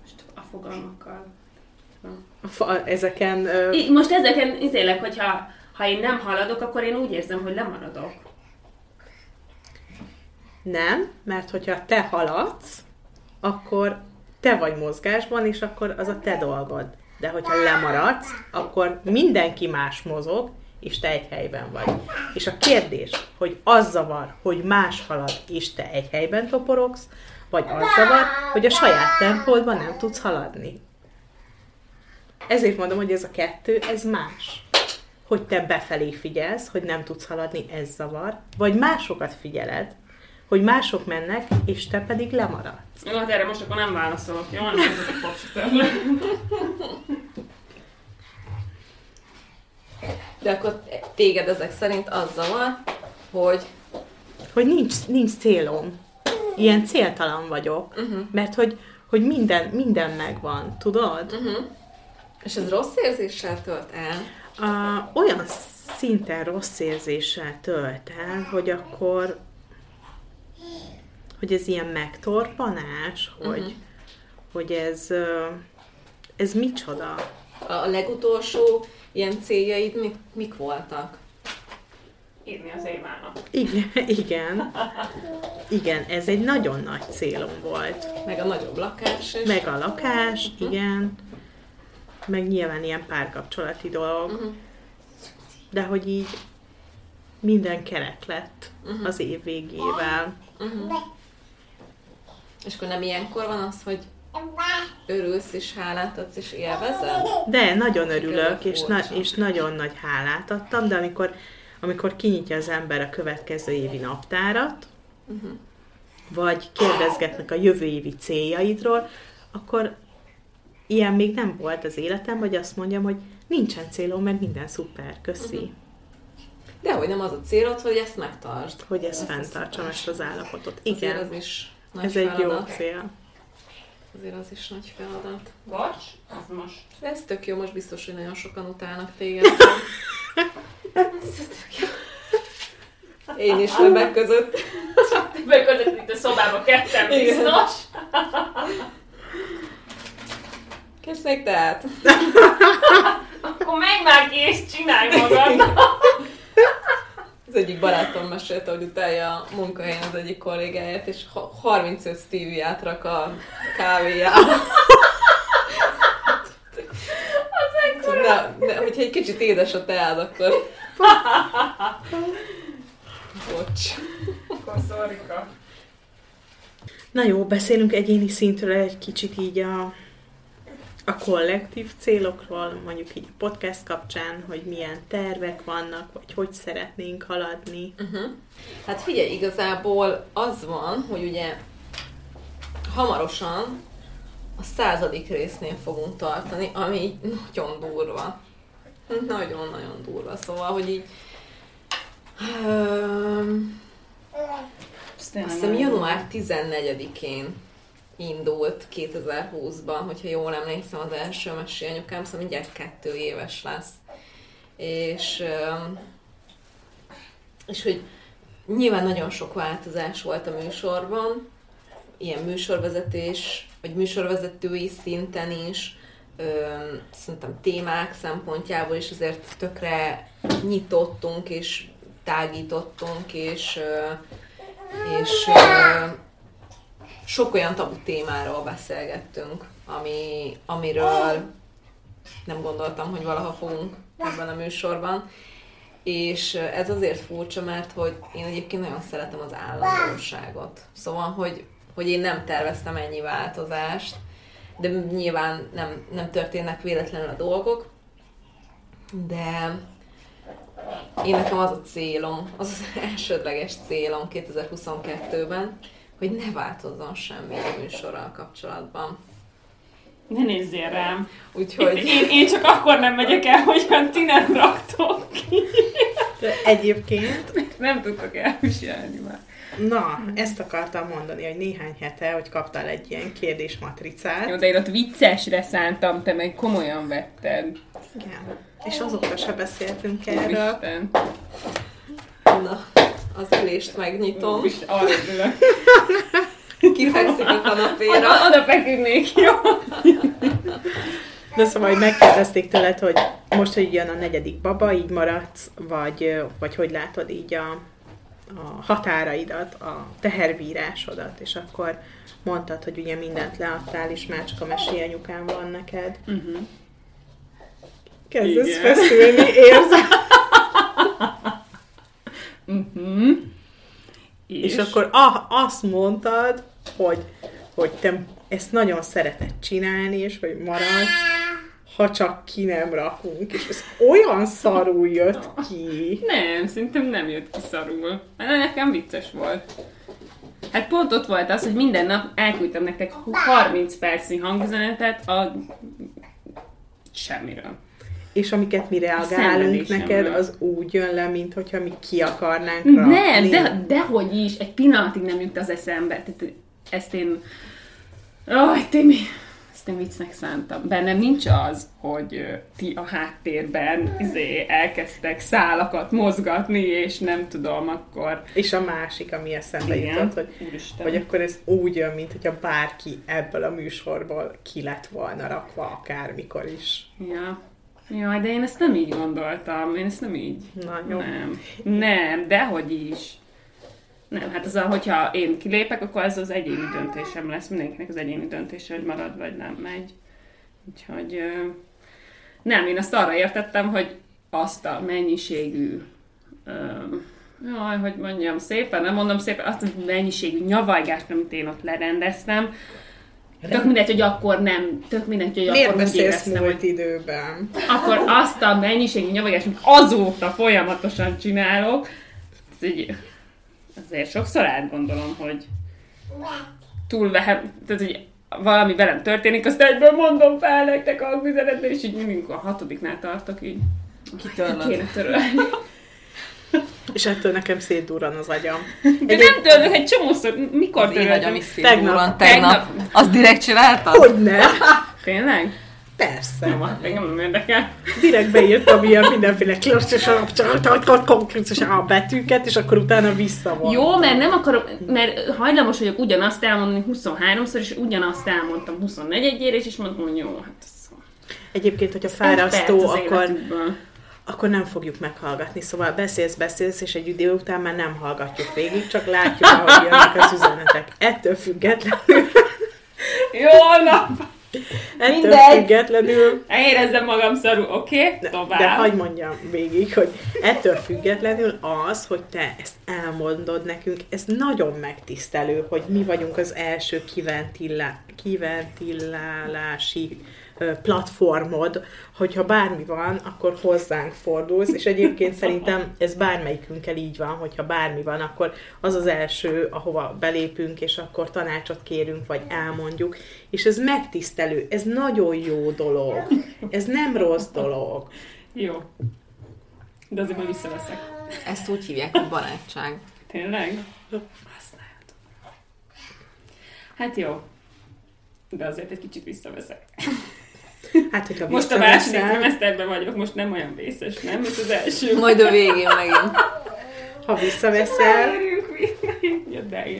Speaker 5: Most a fogalmakkal.
Speaker 3: A fa, ezeken... Ö...
Speaker 5: I, most ezeken izélek, hogyha ha én nem haladok, akkor én úgy érzem, hogy lemaradok.
Speaker 3: Nem, mert hogyha te haladsz, akkor te vagy mozgásban, és akkor az a te dolgod. De hogyha lemaradsz, akkor mindenki más mozog, és te egy helyben vagy. És a kérdés, hogy az zavar, hogy más halad, és te egy helyben toporogsz, vagy az zavar, hogy a saját tempódban nem tudsz haladni. Ezért mondom, hogy ez a kettő, ez más. Hogy te befelé figyelsz, hogy nem tudsz haladni, ez zavar, vagy másokat figyeled, hogy mások mennek, és te pedig lemaradsz.
Speaker 5: Jó, hát erre most akkor nem válaszolok, jó? Nem
Speaker 2: De akkor téged ezek szerint az zavar, hogy...
Speaker 3: Hogy nincs, nincs célom. Ilyen céltalan vagyok. Uh-huh. Mert hogy, hogy minden, minden megvan, tudod? Uh-huh.
Speaker 2: És ez rossz érzéssel tölt el?
Speaker 3: A, olyan szinten rossz érzéssel tölt el, hogy akkor hogy ez ilyen megtorpanás, hogy, uh-huh. hogy ez, ez micsoda?
Speaker 2: A legutolsó ilyen céljaid mik, mik voltak?
Speaker 5: Írni az Évának.
Speaker 3: Igen, [laughs] igen. Igen, ez egy nagyon nagy célom volt.
Speaker 2: Meg a nagyobb lakás is.
Speaker 3: Meg a lakás, uh-huh. igen. Meg nyilván ilyen párkapcsolati dolog. Uh-huh. De hogy így minden keret lett uh-huh. az év végével. Uh-huh.
Speaker 2: És akkor nem ilyenkor van az, hogy örülsz és hálát adsz és élvezed?
Speaker 3: De, nagyon örülök, és, na- és nagyon nagy hálát adtam, de amikor, amikor kinyitja az ember a következő évi naptárat, uh-huh. vagy kérdezgetnek a jövő évi céljaidról, akkor ilyen még nem volt az életem, vagy azt mondjam, hogy nincsen célom, meg minden szuper, köszi. Uh-huh.
Speaker 2: De hogy nem az a célod, hogy ezt megtartsd.
Speaker 3: Hogy ezt, ezt fenntartsam, ezt az állapotot. Igen.
Speaker 2: Azért az is nagy
Speaker 3: Ez feladat. egy jó cél.
Speaker 2: Azért az is nagy feladat.
Speaker 5: Bocs, az most.
Speaker 2: Ez tök jó, most biztos, hogy nagyon sokan utálnak téged. [laughs] Én is többek között.
Speaker 5: Többek között itt a szobában ketten biztos.
Speaker 2: Kezd tehát.
Speaker 5: Akkor menj már ki és csinálj magad. [laughs]
Speaker 2: Az egyik barátom mesélte, hogy utálja a munkahelyen az egyik kollégáját, és 35 Stevie-át rak a kávéjába. Az De, de, hogyha egy kicsit édes a teád, akkor... Bocs.
Speaker 5: Akkor szorika.
Speaker 3: Na jó, beszélünk egyéni szintről egy kicsit így a a kollektív célokról, mondjuk így a podcast kapcsán, hogy milyen tervek vannak, vagy hogy szeretnénk haladni. Uh-huh.
Speaker 2: Hát figyelj, igazából az van, hogy ugye hamarosan a századik résznél fogunk tartani, ami nagyon durva. Nagyon-nagyon durva. Szóval, hogy így... Um, azt hiszem január 14-én indult 2020-ban, hogyha jól emlékszem, az első mesi anyukám, szóval mindjárt kettő éves lesz. És, és hogy nyilván nagyon sok változás volt a műsorban, ilyen műsorvezetés, vagy műsorvezetői szinten is, szerintem témák szempontjából is azért tökre nyitottunk, és tágítottunk, és, és sok olyan tabu témáról beszélgettünk, ami, amiről nem gondoltam, hogy valaha fogunk ebben a műsorban. És ez azért furcsa, mert hogy én egyébként nagyon szeretem az állandóságot. Szóval, hogy, hogy én nem terveztem ennyi változást, de nyilván nem, nem történnek véletlenül a dolgok, de én nekem az a célom, az az [laughs] elsődleges célom 2022-ben, hogy ne változzon semmi a műsorral kapcsolatban.
Speaker 5: Ne nézzél rám.
Speaker 2: Úgyhogy...
Speaker 5: Én, én csak akkor nem megyek el, hogyha ti nem raktok ki.
Speaker 3: De egyébként,
Speaker 5: Nem tudtok elviselni már.
Speaker 3: na, ezt akartam mondani, hogy néhány hete, hogy kaptál egy ilyen kérdésmatricát.
Speaker 5: Jó, de én ott viccesre szántam, te meg komolyan vetted.
Speaker 3: Igen. És azóta se beszéltünk erről.
Speaker 5: Isten.
Speaker 2: Na, az ülést megnyitom,
Speaker 5: Úristen, arra ülök.
Speaker 2: kifekszik a kanapéra.
Speaker 5: Oda, oda feküdnék, jó?
Speaker 3: De szóval, hogy megkérdezték tőled, hogy most, hogy jön a negyedik baba, így maradsz, vagy, vagy hogy látod így a, a határaidat, a tehervírásodat, és akkor mondtad, hogy ugye mindent leadtál, és már csak a mesélyanyukán van neked.
Speaker 5: Uh-huh.
Speaker 3: Kezdesz
Speaker 5: Igen.
Speaker 3: feszülni, érzem. [laughs]
Speaker 5: Uh-huh.
Speaker 3: És, és akkor ah, azt mondtad, hogy, hogy te ezt nagyon szereted csinálni, és hogy maradsz, ha csak ki nem rakunk. És ez olyan szarul jött ki.
Speaker 5: Nem, szerintem nem jött ki szarul. Mert nekem vicces volt. Hát pont ott volt az, hogy minden nap elküldtem nektek 30 percnyi hangüzenetet a semmiről.
Speaker 3: És amiket mi reagálunk neked, az úgy jön le, mint hogyha mi ki akarnánk
Speaker 5: Nem,
Speaker 3: rakni.
Speaker 5: de, dehogy is, egy pillanatig nem jut az eszembe. Tehát ezt én... Aj, Timi, ezt én viccnek szántam. Bennem nincs az, hogy ti a háttérben izé, elkezdtek szálakat mozgatni, és nem tudom, akkor...
Speaker 3: És a másik, ami eszembe
Speaker 5: Igen,
Speaker 3: jutott, hogy,
Speaker 5: úristen.
Speaker 3: hogy akkor ez úgy jön, mint hogyha bárki ebből a műsorból ki lett volna rakva akármikor is.
Speaker 5: Ja. Jaj, de én ezt nem így gondoltam. Én ezt nem így.
Speaker 3: Na, jó.
Speaker 5: Nem. Nem, dehogy is. Nem, hát az a, hogyha én kilépek, akkor ez az egyéni döntésem lesz. Mindenkinek az egyéni döntése, hogy marad vagy nem megy. Úgyhogy nem, én azt arra értettem, hogy azt a mennyiségű ö, jaj, hogy mondjam szépen, nem mondom szépen, azt a mennyiségű nyavajgást, amit én ott lerendeztem, tök mindegy, hogy akkor nem, tök mindegy, hogy
Speaker 3: Miért
Speaker 5: akkor úgy éreztem, hogy
Speaker 3: múlt időben?
Speaker 5: akkor azt a mennyiségű nyavagást, amit azóta folyamatosan csinálok, ez így, azért sokszor átgondolom, hogy túl vehem, tehát hogy valami velem történik, azt egyből mondom fel nektek a üzenetet, és így mindig a hatodiknál tartok, így
Speaker 2: Kitörlöd.
Speaker 5: kéne törölni.
Speaker 3: És ettől nekem szétdurran az agyam.
Speaker 5: De nem törlök egy csomószor, mikor
Speaker 2: Az én agyam is
Speaker 3: Tegnap.
Speaker 2: szívólan tegnap.
Speaker 5: Tegnap.
Speaker 2: Azt direkt csináltad?
Speaker 3: Hogyne? [laughs]
Speaker 5: Tényleg?
Speaker 3: Persze.
Speaker 5: Nem, engem nem érdekel.
Speaker 3: Direkt beírtam ilyen mindenféle klasszikus a betűket, és akkor utána visszavon.
Speaker 5: Jó, mert nem akarom, mert hajlamos vagyok ugyanazt elmondani 23-szor, és ugyanazt elmondtam 24-ére, és mondtam, hogy jó, hát ez
Speaker 3: Egyébként, hogyha fárasztó, akkor,
Speaker 5: életükből.
Speaker 3: Akkor nem fogjuk meghallgatni. Szóval beszélsz, beszélsz, és egy idő után már nem hallgatjuk végig, csak látjuk, ahogy jönnek az üzenetek. Ettől függetlenül, [laughs]
Speaker 5: Jó nap!
Speaker 3: ettől
Speaker 2: Mindegy.
Speaker 3: függetlenül
Speaker 5: Érezzem magam szarul, oké? Okay?
Speaker 3: De,
Speaker 5: Tovább.
Speaker 3: de hagyd mondjam végig, hogy ettől függetlenül az, hogy te ezt elmondod nekünk, ez nagyon megtisztelő, hogy mi vagyunk az első kiventilálási platformod, hogyha bármi van, akkor hozzánk fordulsz, és egyébként szerintem ez bármelyikünkkel így van, hogyha bármi van, akkor az az első, ahova belépünk, és akkor tanácsot kérünk, vagy elmondjuk, és ez megtisztelő, ez nagyon jó dolog, ez nem rossz dolog.
Speaker 5: Jó. De azért majd visszaveszek.
Speaker 2: Ezt úgy hívják, hogy barátság.
Speaker 5: Tényleg? Használjátok. Hát jó. De azért egy kicsit visszaveszek.
Speaker 3: Hát, hogyha
Speaker 5: Most a második szemeszterben vagyok, most nem olyan vészes, nem? Mint az első.
Speaker 2: Majd a végén megint.
Speaker 3: ha visszaveszel,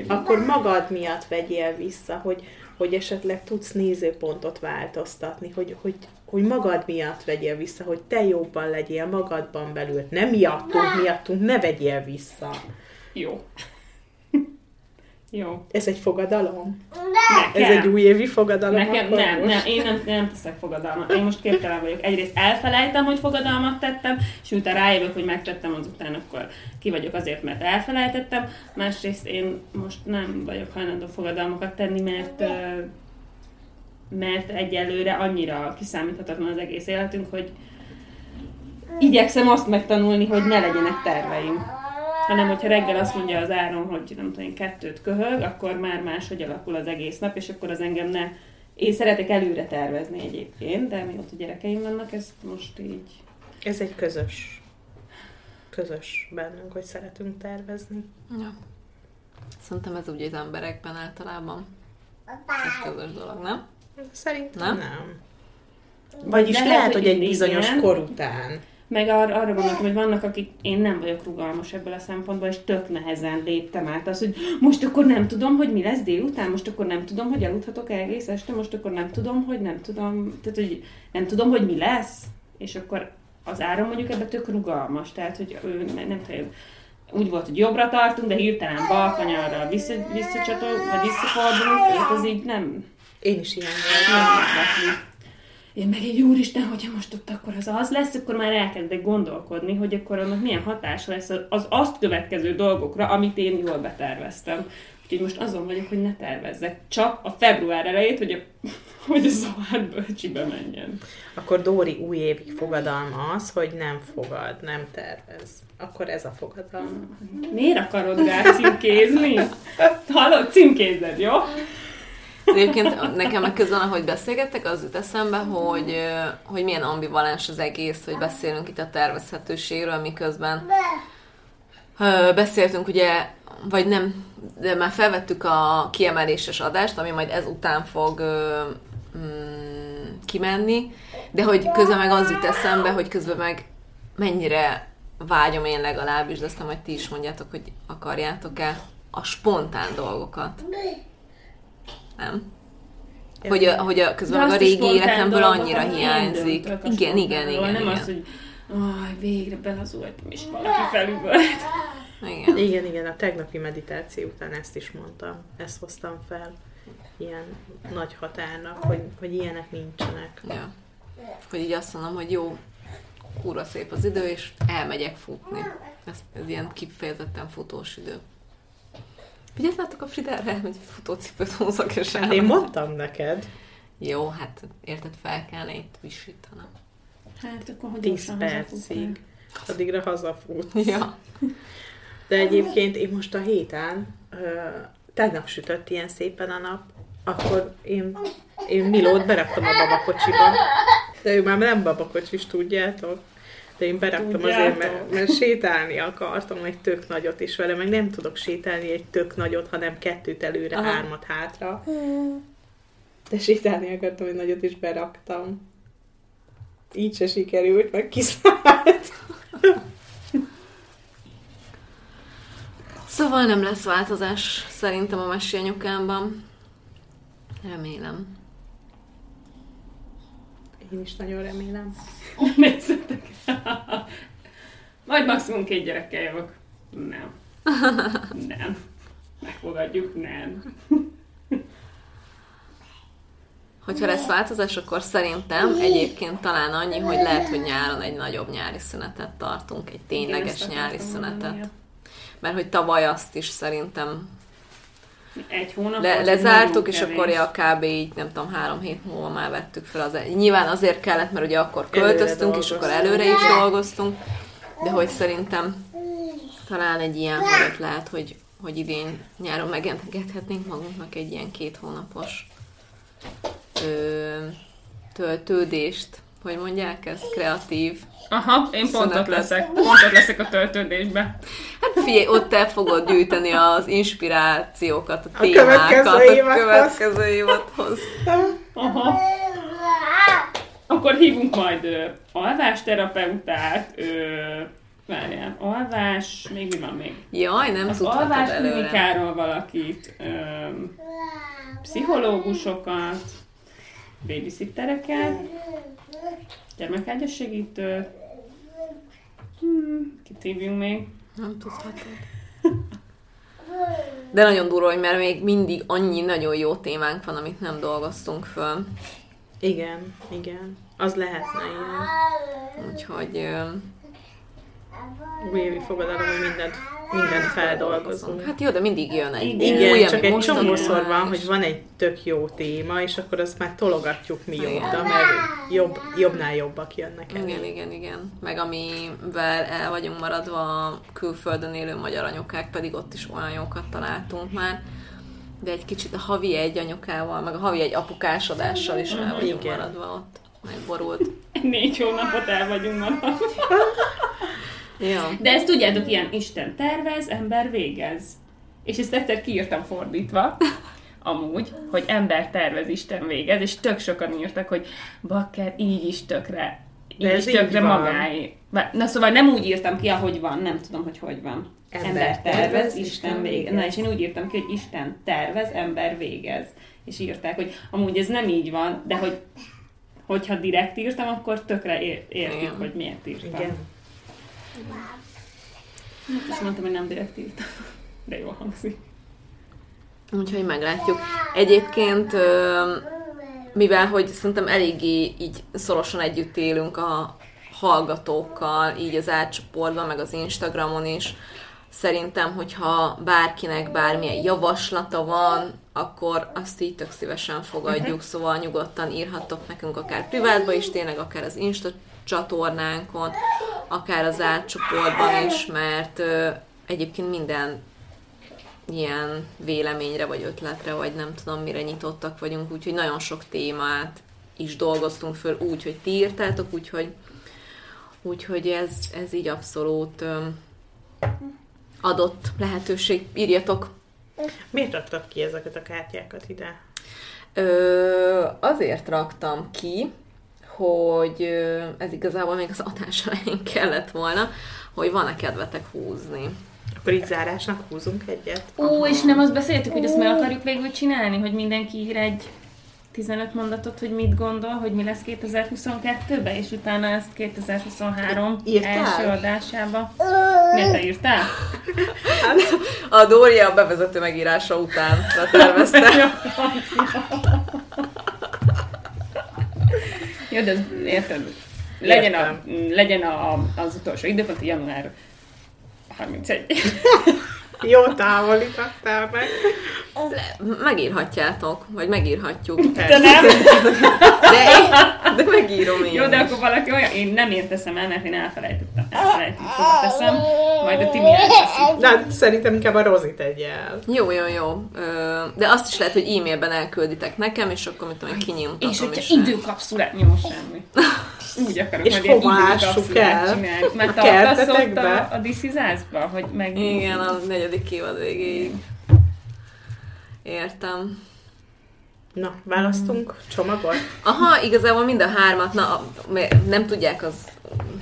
Speaker 3: akkor magad miatt vegyél vissza, hogy, hogy esetleg tudsz nézőpontot változtatni, hogy, hogy, hogy magad miatt vegyél vissza, hogy te jobban legyél magadban belül. Nem miattunk, miattunk, ne vegyél vissza.
Speaker 5: Jó. Jó.
Speaker 3: Ez egy fogadalom?
Speaker 5: Nekem.
Speaker 3: Ez egy újévi fogadalom?
Speaker 5: Nekem nem,
Speaker 3: most?
Speaker 5: nem, én nem, nem teszek fogadalmat. Én most képtelen vagyok. Egyrészt elfelejtem, hogy fogadalmat tettem, és utána rájövök, hogy megtettem, azután akkor ki vagyok azért, mert elfelejtettem. Másrészt én most nem vagyok hajlandó fogadalmakat tenni, mert mert egyelőre annyira kiszámíthatatlan az egész életünk, hogy igyekszem azt megtanulni, hogy ne legyenek terveim. Hanem, hogyha reggel azt mondja az áron, hogy nem tudom, én kettőt köhög, akkor már máshogy alakul az egész nap, és akkor az engem ne... Én szeretek előre tervezni egyébként, de mióta gyerekeim vannak, ezt most így...
Speaker 3: Ez egy közös, közös bennünk, hogy szeretünk tervezni.
Speaker 2: Ja. Szerintem ez úgy az emberekben általában. Egy közös dolog, nem?
Speaker 3: Szerintem
Speaker 2: Nem?
Speaker 3: nem. Vagyis
Speaker 5: De
Speaker 3: lehet,
Speaker 5: lehet,
Speaker 3: hogy
Speaker 5: hogy
Speaker 3: egy bizonyos
Speaker 5: igen.
Speaker 3: kor után.
Speaker 5: Meg ar- arra gondoltam, hogy vannak, akik én nem vagyok rugalmas ebből a szempontból, és tök nehezen léptem át az, hogy most akkor nem tudom, hogy mi lesz délután, most akkor nem tudom, hogy aludhatok egész este, most akkor nem tudom, hogy nem tudom, tehát hogy nem tudom, hogy mi lesz, és akkor az áram mondjuk ebben tök rugalmas, tehát hogy ő ne- nem tudom, úgy volt, hogy jobbra tartunk, de hirtelen bal kanyarra vissza, visszacsatol, vagy visszafordulunk, az így nem,
Speaker 3: Én is ilyen
Speaker 5: nem
Speaker 3: voltam.
Speaker 5: Én meg egy úristen, hogyha most ott akkor az az lesz, akkor már elkezdek gondolkodni, hogy akkor annak milyen hatása lesz az, az azt következő dolgokra, amit én jól beterveztem. Úgyhogy most azon vagyok, hogy ne tervezzek. Csak a február elejét, hogy a, [laughs] hogy a szobát bölcsibe menjen.
Speaker 3: Akkor Dóri újévi fogadalma az, hogy nem fogad, nem tervez. Akkor ez a fogadalma.
Speaker 5: Miért akarod rá címkézni? Hallod, címkézed, jó?
Speaker 2: Egyébként nekem meg közben, ahogy beszélgettek, az jut eszembe, hogy, hogy milyen ambivalens az egész, hogy beszélünk itt a tervezhetőségről, miközben beszéltünk ugye, vagy nem, de már felvettük a kiemeléses adást, ami majd ezután fog mm, kimenni, de hogy közben meg az jut eszembe, hogy közben meg mennyire vágyom én legalábbis, de aztán majd ti is mondjátok, hogy akarjátok-e a spontán dolgokat. Nem? Hogy a, hogy a, közben a régi életemből annyira hiányzik. Igen, igen, igen,
Speaker 5: Nem az,
Speaker 2: igen.
Speaker 5: hogy aj, végre belazultam, és valaki felüvölt.
Speaker 2: igen.
Speaker 3: Igen, igen, a tegnapi meditáció után ezt is mondtam. Ezt hoztam fel ilyen nagy határnak, hogy, hogy ilyenek nincsenek.
Speaker 2: Ja. Hogy így azt mondom, hogy jó, kurva szép az idő, és elmegyek futni. Ez, ez ilyen kifejezetten futós idő. Vigyázzátok a Fridára, elmegy futócipőt húzok, és
Speaker 3: Én
Speaker 2: elmegy.
Speaker 3: mondtam neked,
Speaker 2: Jó, hát érted, fel kellene itt visítanom.
Speaker 5: Hát akkor hogy
Speaker 3: 10
Speaker 5: gyorsan
Speaker 3: percig. Addigra hazafut.
Speaker 2: Ja.
Speaker 3: De egyébként én most a héten, tegnap sütött ilyen szépen a nap, akkor én, én Milót beraktam a babakocsiba. De ő már nem babakocsis, tudjátok? De én beraktam azért, mert,
Speaker 5: Tudjátok.
Speaker 3: mert sétálni akartam egy tök nagyot is vele, meg nem tudok sétálni egy tök nagyot, hanem kettőt előre,
Speaker 2: Aha.
Speaker 3: hármat hátra. De sétálni akartam egy nagyot, is beraktam. Így se sikerült, meg kiszállt. [laughs]
Speaker 2: Szóval nem lesz változás szerintem a mesélyanyukámban. Remélem.
Speaker 3: Én is nagyon remélem.
Speaker 5: Nézzetek. [laughs] Majd maximum két gyerekkel jövök. Nem. [laughs] Nem. Megfogadjuk, nem. [laughs]
Speaker 2: Hogyha lesz változás, akkor szerintem egyébként talán annyi, hogy lehet, hogy nyáron egy nagyobb nyári szünetet tartunk, egy tényleges nyári szünetet. Mert hogy tavaly azt is szerintem
Speaker 5: Egy hónap.
Speaker 2: le, lezártuk, és
Speaker 5: kevés.
Speaker 2: akkor ja, kb. így nem tudom, három hét múlva már vettük fel az... Nyilván azért kellett, mert ugye akkor költöztünk, és akkor előre is dolgoztunk, de hogy szerintem talán egy ilyen helyet lehet, hogy, hogy idén nyáron megengedhetnénk magunknak egy ilyen két hónapos ö, töltődést, hogy mondják ezt, kreatív.
Speaker 5: Aha, én pont ott
Speaker 2: Szünetet.
Speaker 5: leszek. Pont ott leszek a töltődésbe.
Speaker 2: Hát figyelj, ott el fogod gyűjteni az inspirációkat, a, témákat a következő évadhoz.
Speaker 5: Aha. Akkor hívunk majd ö, alvásterapeutát, ö, várjál, alvás, még mi van még?
Speaker 2: Jaj, nem
Speaker 5: Az alvás klinikáról valakit, ö, pszichológusokat, babysittereket, gyermekágyas segítőt, hmm, kit hívjunk még?
Speaker 2: Nem tudhatod. [laughs] De nagyon durva, hogy mert még mindig annyi nagyon jó témánk van, amit nem dolgoztunk föl.
Speaker 3: Igen, igen. Az lehetne ilyen.
Speaker 2: Úgyhogy ö,
Speaker 3: Újévi fogadalom, hogy mindent mindent feldolgozunk.
Speaker 2: Hát jó, de mindig jön egy
Speaker 5: Igen,
Speaker 2: új,
Speaker 3: csak egy csomószor van, hogy van egy tök jó téma, és akkor azt már tologatjuk mióta,
Speaker 2: Igen.
Speaker 3: meg jobb, jobbnál jobbak jönnek el.
Speaker 2: Igen, igen, igen. Meg amivel el vagyunk maradva a külföldön élő magyar anyukák, pedig ott is olyan jókat találtunk már. De egy kicsit a havi egy anyukával, meg a havi egy apukásodással is el vagyunk
Speaker 3: Igen.
Speaker 2: maradva ott. Megborult.
Speaker 5: Négy hónapot el vagyunk maradva. [laughs]
Speaker 2: Ja.
Speaker 5: De ezt tudjátok, ilyen Isten tervez, ember végez. És ezt egyszer kiírtam fordítva, amúgy, hogy ember tervez, Isten végez, és tök sokan írtak, hogy bakker, így is tökre, így
Speaker 3: De ez
Speaker 5: is tökre magáé. Na szóval nem úgy írtam ki, ahogy van, nem tudom, hogy hogy van.
Speaker 3: Ember
Speaker 5: Ember,
Speaker 3: tervez,
Speaker 5: tervez,
Speaker 3: Isten
Speaker 5: végez.
Speaker 3: végez.
Speaker 5: Na, és én úgy írtam ki, hogy Isten tervez, ember végez. És írták, hogy amúgy ez nem így van, de hogy hogyha direkt írtam, akkor tökre ér- értik,
Speaker 2: Igen.
Speaker 5: hogy miért írtam.
Speaker 3: Igen.
Speaker 5: És mondtam, hogy nem direkt írtam. De jól hangzik.
Speaker 2: Úgyhogy meglátjuk. Egyébként, mivel hogy szerintem eléggé így szorosan együtt élünk a hallgatókkal, így az átcsoportban, meg az Instagramon is, szerintem, hogyha bárkinek bármilyen javaslata van, akkor azt így tök szívesen fogadjuk, szóval nyugodtan írhattok nekünk akár privátba is, tényleg akár az Insta csatornánkon, akár az átcsoportban is, mert ö, egyébként minden ilyen véleményre, vagy ötletre, vagy nem tudom mire nyitottak vagyunk, úgyhogy nagyon sok témát is dolgoztunk föl úgy, hogy ti írtátok, úgyhogy, úgyhogy ez, ez így abszolút öm, adott lehetőség. Írjatok!
Speaker 3: Miért raktad ki ezeket a kártyákat ide?
Speaker 2: Ö, azért raktam ki, hogy ez igazából még az adás elején kellett volna, hogy van-e kedvetek húzni.
Speaker 3: Akkor így zárásnak húzunk egyet.
Speaker 5: Ó, és nem azt beszéltük, hogy ezt meg akarjuk végül csinálni, hogy mindenki ír egy 15 mondatot, hogy mit gondol, hogy mi lesz 2022-ben, és utána ezt 2023
Speaker 3: Írtál?
Speaker 5: első adásába. Miért te írtál?
Speaker 2: A Dória a bevezető megírása után tervezte. [laughs]
Speaker 5: Jó, de érted? Legyen, a, legyen a, az utolsó időpont, január 31. [laughs]
Speaker 3: Jó távolítottál meg.
Speaker 2: Megírhatjátok, vagy megírhatjuk.
Speaker 5: De nem?
Speaker 2: De, én, de megírom én
Speaker 5: Jó, de akkor valaki olyan, én nem én teszem el, mert én elfelejtettem. Elfelejtettem, teszem, majd a Timi elteszi.
Speaker 3: De hát szerintem inkább a Rozi tegye el.
Speaker 2: Jó, jó, jó. De azt is lehet, hogy e-mailben elkülditek nekem, és akkor mit tudom, én kinyomtatom.
Speaker 5: És hogyha időkapszulát nyom semmi. Úgy akarok
Speaker 3: És
Speaker 5: majd ilyen időkapszulát csinálni. Mert
Speaker 3: A
Speaker 5: ott
Speaker 3: kertetekbe?
Speaker 5: a, a This is Us-ba, hogy meg...
Speaker 2: Igen, a negyedik évad végéig. Értem.
Speaker 3: Na, választunk csomagot?
Speaker 2: Aha, igazából mind a hármat, na, nem tudják az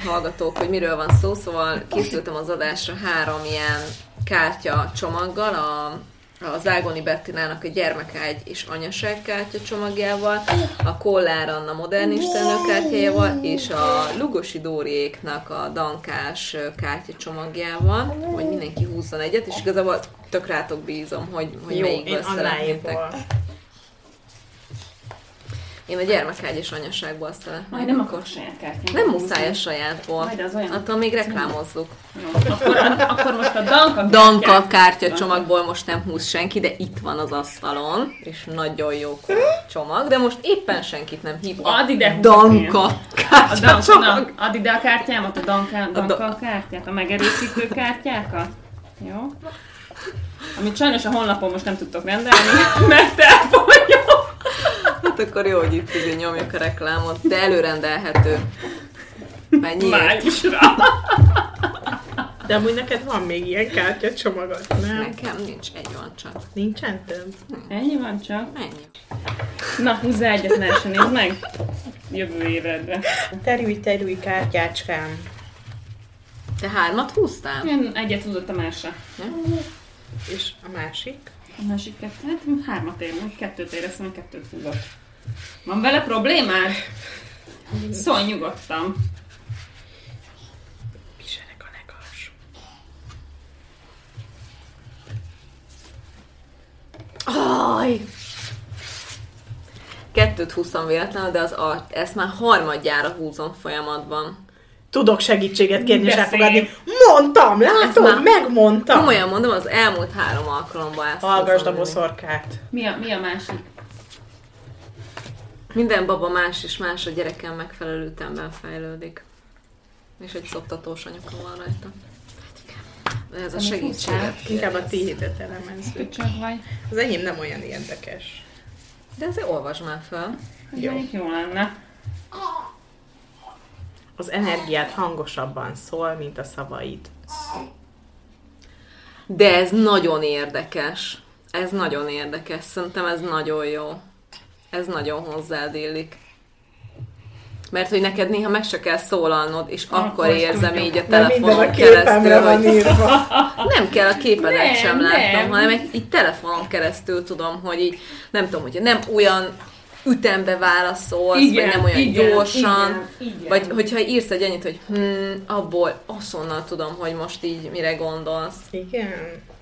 Speaker 2: hallgatók, hogy miről van szó, szóval készültem az adásra három ilyen kártya csomaggal, a, az Ágoni Bettinának a gyermekágy és anyaság kártya csomagjával, a Kollár Anna modern istennő kártyájával, és a Lugosi Dóriéknak a Dankás kártya csomagjával, hogy mindenki húzzon egyet, és igazából tök rátok bízom, hogy, hogy
Speaker 3: Jó,
Speaker 2: melyikből
Speaker 3: én
Speaker 2: szeretnétek. Én a gyermekágy és anyaságból szeretnék.
Speaker 5: Majd nem
Speaker 2: akkor.
Speaker 5: saját kártyát.
Speaker 2: Nem muszáj a sajátból.
Speaker 5: Majd az olyan-
Speaker 2: Attól még reklámozzuk.
Speaker 5: Jó, Akkor, akkor most a Danka
Speaker 2: Danka kártya csomagból most nem húz senki, de itt van az asztalon, és nagyon jó csomag, de most éppen senkit nem hív. A
Speaker 5: Add ide
Speaker 2: Danka
Speaker 5: A
Speaker 2: kártya
Speaker 5: Danka,
Speaker 2: csomag.
Speaker 5: add ide a kártyámat, a Danka,
Speaker 2: da-
Speaker 5: Danka kártyát, a megerősítő kártyákat. Jó? Amit sajnos a honlapon most nem tudtok rendelni, [laughs] mert elfogyott.
Speaker 2: Hát akkor jó, hogy itt ide nyomjuk a reklámot, de előrendelhető. Mennyi?
Speaker 5: Májusra.
Speaker 3: De amúgy neked van még ilyen kártya csomagot, nem?
Speaker 2: Nekem nincs, egy van csak.
Speaker 3: Nincsen több?
Speaker 5: Ennyi van csak.
Speaker 2: Ennyi.
Speaker 5: Na, húzzá egyet, lehessen, nézd meg. Jövő évedre.
Speaker 3: Terülj, terülj, kártyácskám.
Speaker 2: Te hármat húztál?
Speaker 5: Én egyet húzott a másra.
Speaker 3: És a másik?
Speaker 5: A másik kettő, hát hármat érnek, kettőt éreztem, kettőt húzott. Van vele problémád? Szólj nyugodtan.
Speaker 3: Viselek a legalsó.
Speaker 2: Aj! Kettőt húztam véletlenül, de az a, ezt már harmadjára húzom folyamatban.
Speaker 3: tudok segítséget kérni és elfogadni. Mondtam, látod,
Speaker 2: már-
Speaker 3: megmondtam.
Speaker 2: Komolyan mondom, az elmúlt három alkalommal ezt
Speaker 3: Hallgasd a boszorkát.
Speaker 5: Mi a, mi a másik?
Speaker 2: Minden baba más és más a gyereken megfelelő ütemben fejlődik. És egy szoptatós anyuka van rajta. Ez a segítséget.
Speaker 3: Inkább a tiédet elemezzük.
Speaker 5: Csak vagy.
Speaker 3: Az enyém nem olyan érdekes.
Speaker 2: De azért olvasd már fel.
Speaker 3: Jó.
Speaker 5: jó lenne.
Speaker 3: Az energiát hangosabban szól, mint a szavaid.
Speaker 2: De ez nagyon érdekes. Ez nagyon érdekes. Szerintem ez nagyon jó. Ez nagyon hozzád illik. Mert hogy neked néha meg se kell szólalnod, és akkor,
Speaker 5: Akkor
Speaker 2: érzem
Speaker 5: tudjuk.
Speaker 2: így a telefonon
Speaker 3: a
Speaker 2: keresztül, hogy
Speaker 3: írva. [laughs]
Speaker 2: nem kell a képedet
Speaker 5: Nem,
Speaker 2: sem látnom, hanem egy, így telefonon keresztül tudom, hogy így, nem tudom, hogy nem olyan ütembe válaszolsz,
Speaker 5: Igen,
Speaker 2: vagy nem olyan
Speaker 5: igen,
Speaker 2: gyorsan,
Speaker 5: igen, igen.
Speaker 2: vagy hogyha írsz egy ennyit, hogy hm, abból azonnal tudom, hogy most így mire gondolsz.
Speaker 3: Igen.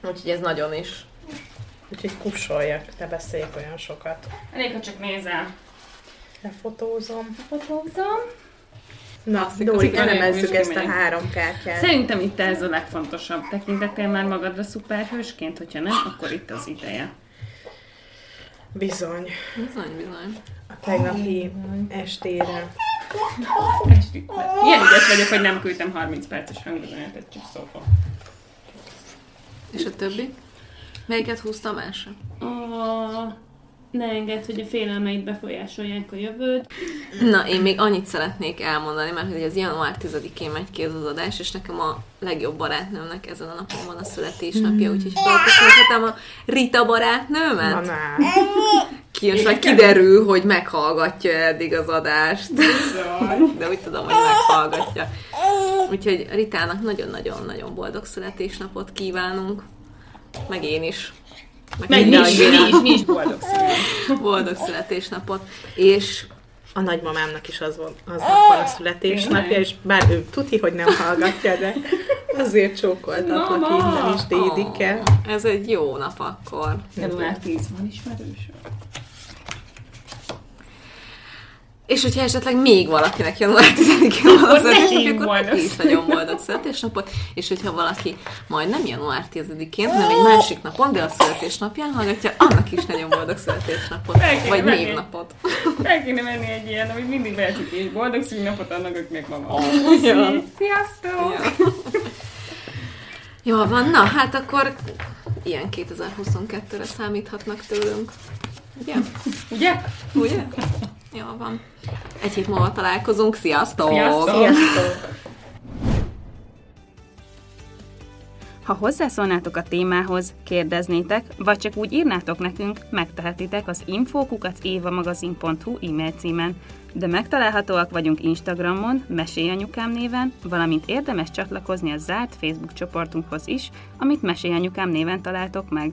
Speaker 2: Úgyhogy ez nagyon is.
Speaker 3: Úgyhogy kussoljak, ne beszéljek olyan sokat.
Speaker 5: Elég, ha csak nézel.
Speaker 3: Lefotózom.
Speaker 5: Fotózom.
Speaker 3: Na,
Speaker 2: Klasszik,
Speaker 3: Dóri, elemezzük ezt a három kártyát.
Speaker 5: Szerintem itt ez a legfontosabb. Tekintettél már magadra szuperhősként, hogyha nem, akkor itt az ideje.
Speaker 3: Bizony.
Speaker 2: Bizony, bizony.
Speaker 3: A tegnapi estére.
Speaker 5: Ilyen ügyes vagyok, hogy nem küldtem 30 perces hangüzenetet, csak szófa.
Speaker 2: És a többi? Melyiket húztam sem?
Speaker 5: A... Ne engedd, hogy a félelmeid befolyásolják a jövőt.
Speaker 2: Na, én még annyit szeretnék elmondani, mert hogy ez január 10-én megy ki az adás, és nekem a legjobb barátnőmnek ezen a napon van a születésnapja, úgyhogy felköszönhetem a Rita barátnőmet.
Speaker 3: na.
Speaker 2: Ki, és majd kiderül, hogy meghallgatja eddig az adást. De úgy tudom, hogy meghallgatja. Úgyhogy Ritának nagyon-nagyon-nagyon boldog születésnapot kívánunk. Meg én is.
Speaker 5: Meg mi
Speaker 2: minden
Speaker 5: is, mi is, mi is boldog szülők.
Speaker 2: Boldog születésnapot. És
Speaker 3: A nagymamámnak is az van, az van a születésnapja, és bár ő tuti, hogy nem hallgatja, de azért csókoltatlak
Speaker 5: Mama!
Speaker 3: innen is, Dédike.
Speaker 2: ez egy jó nap akkor.
Speaker 5: Január 10 van ismerős.
Speaker 2: És hogyha esetleg még valakinek január 10-én van az
Speaker 5: Akkor
Speaker 2: születésnapja,
Speaker 5: nekünk
Speaker 2: akkor
Speaker 5: boldog
Speaker 2: neki is nagyon boldog születésnapot. És hogyha valaki majd nem január 10-én, hanem egy másik napon, de a születésnapján hallgatja, annak is nagyon boldog születésnapot.
Speaker 5: Kéne
Speaker 2: Vagy
Speaker 5: venni.
Speaker 2: névnapot.
Speaker 5: El kéne menni egy ilyen, amit mindig vehetjük és boldog szülinapot annak, akinek ma van.
Speaker 2: Ja.
Speaker 5: Sziasztok!
Speaker 2: Ja. Jó van, na hát akkor ilyen 2022-re számíthatnak tőlünk. Ugye?
Speaker 5: Ugye?
Speaker 2: Ugye? Jó van. Egy hét múlva találkozunk. Sziasztok!
Speaker 5: Sziasztok!
Speaker 3: Sziasztok!
Speaker 4: Ha hozzászólnátok a témához, kérdeznétek, vagy csak úgy írnátok nekünk, megtehetitek az infokukacévamagazin.hu e-mail címen. De megtalálhatóak vagyunk Instagramon, Mesélyanyukám néven, valamint érdemes csatlakozni a zárt Facebook csoportunkhoz is, amit Mesélyanyukám néven találtok meg.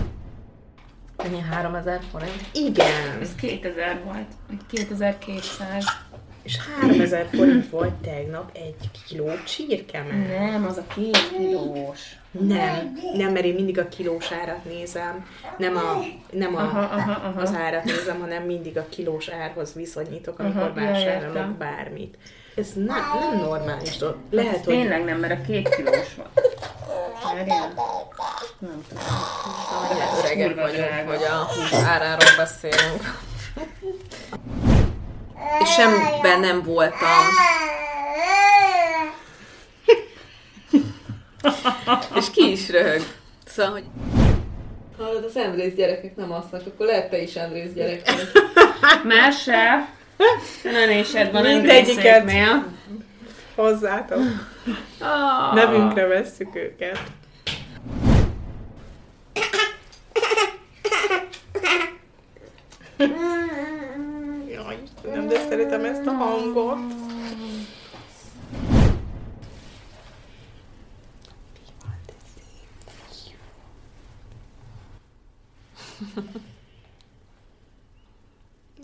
Speaker 2: Ennyi 3000 forint?
Speaker 3: Igen!
Speaker 5: Ez 2000 volt, vagy 2200.
Speaker 3: És 3000 forint volt tegnap egy kiló csirkemell.
Speaker 5: Nem, az a két kilós.
Speaker 3: Nem, nem, mert én mindig a kilós árat nézem. Nem, a, nem a,
Speaker 5: Aha, aha, aha.
Speaker 3: az árat nézem, hanem mindig a kilós árhoz viszonyítok, amikor
Speaker 5: Aha,
Speaker 3: vásárolok bármit. Ez nem, nem normális dolog. Lehet,
Speaker 5: Ez
Speaker 3: hogy
Speaker 5: tényleg nem, mert a két kilós volt. Várjál. Nem tudom. Kurva
Speaker 2: vagyunk, hogy a hús áráról beszélünk. És semmiben nem voltam. És ki is röhög. Szóval, hogy... Hallod, az Andrész gyerekek nem asznak, akkor lehet te is Andrész gyerek vagy.
Speaker 5: Merse, nenésed van
Speaker 3: Mindegyiket. Hozzátok.
Speaker 5: Ah.
Speaker 3: Nevünkre vesszük őket. Jaj, nem, de szeretem ezt a hangot. [laughs]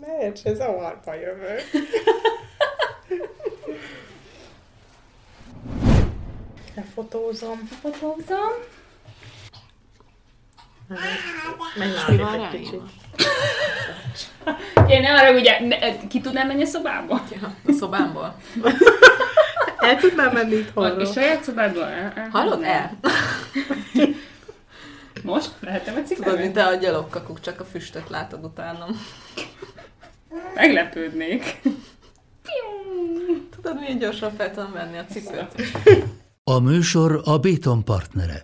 Speaker 3: Miért se zavarba jövök? [laughs] Lefotózom.
Speaker 5: Fotózom.
Speaker 3: Menj
Speaker 2: van
Speaker 3: egy kicsit.
Speaker 5: Én nem arra ugye, ne- ki tudnám menni a szobába?
Speaker 2: Ja, a szobámból.
Speaker 3: El tudnám menni itthonról.
Speaker 5: a saját szobádból?
Speaker 2: Hallod? El.
Speaker 5: Most? Lehetem egy
Speaker 2: Tudod, mint a gyalogkakuk, csak a füstöt látod utánam.
Speaker 5: Meglepődnék.
Speaker 2: Tudod, milyen gyorsan fel tudom venni a cipőt?
Speaker 1: A műsor a Béton partnere.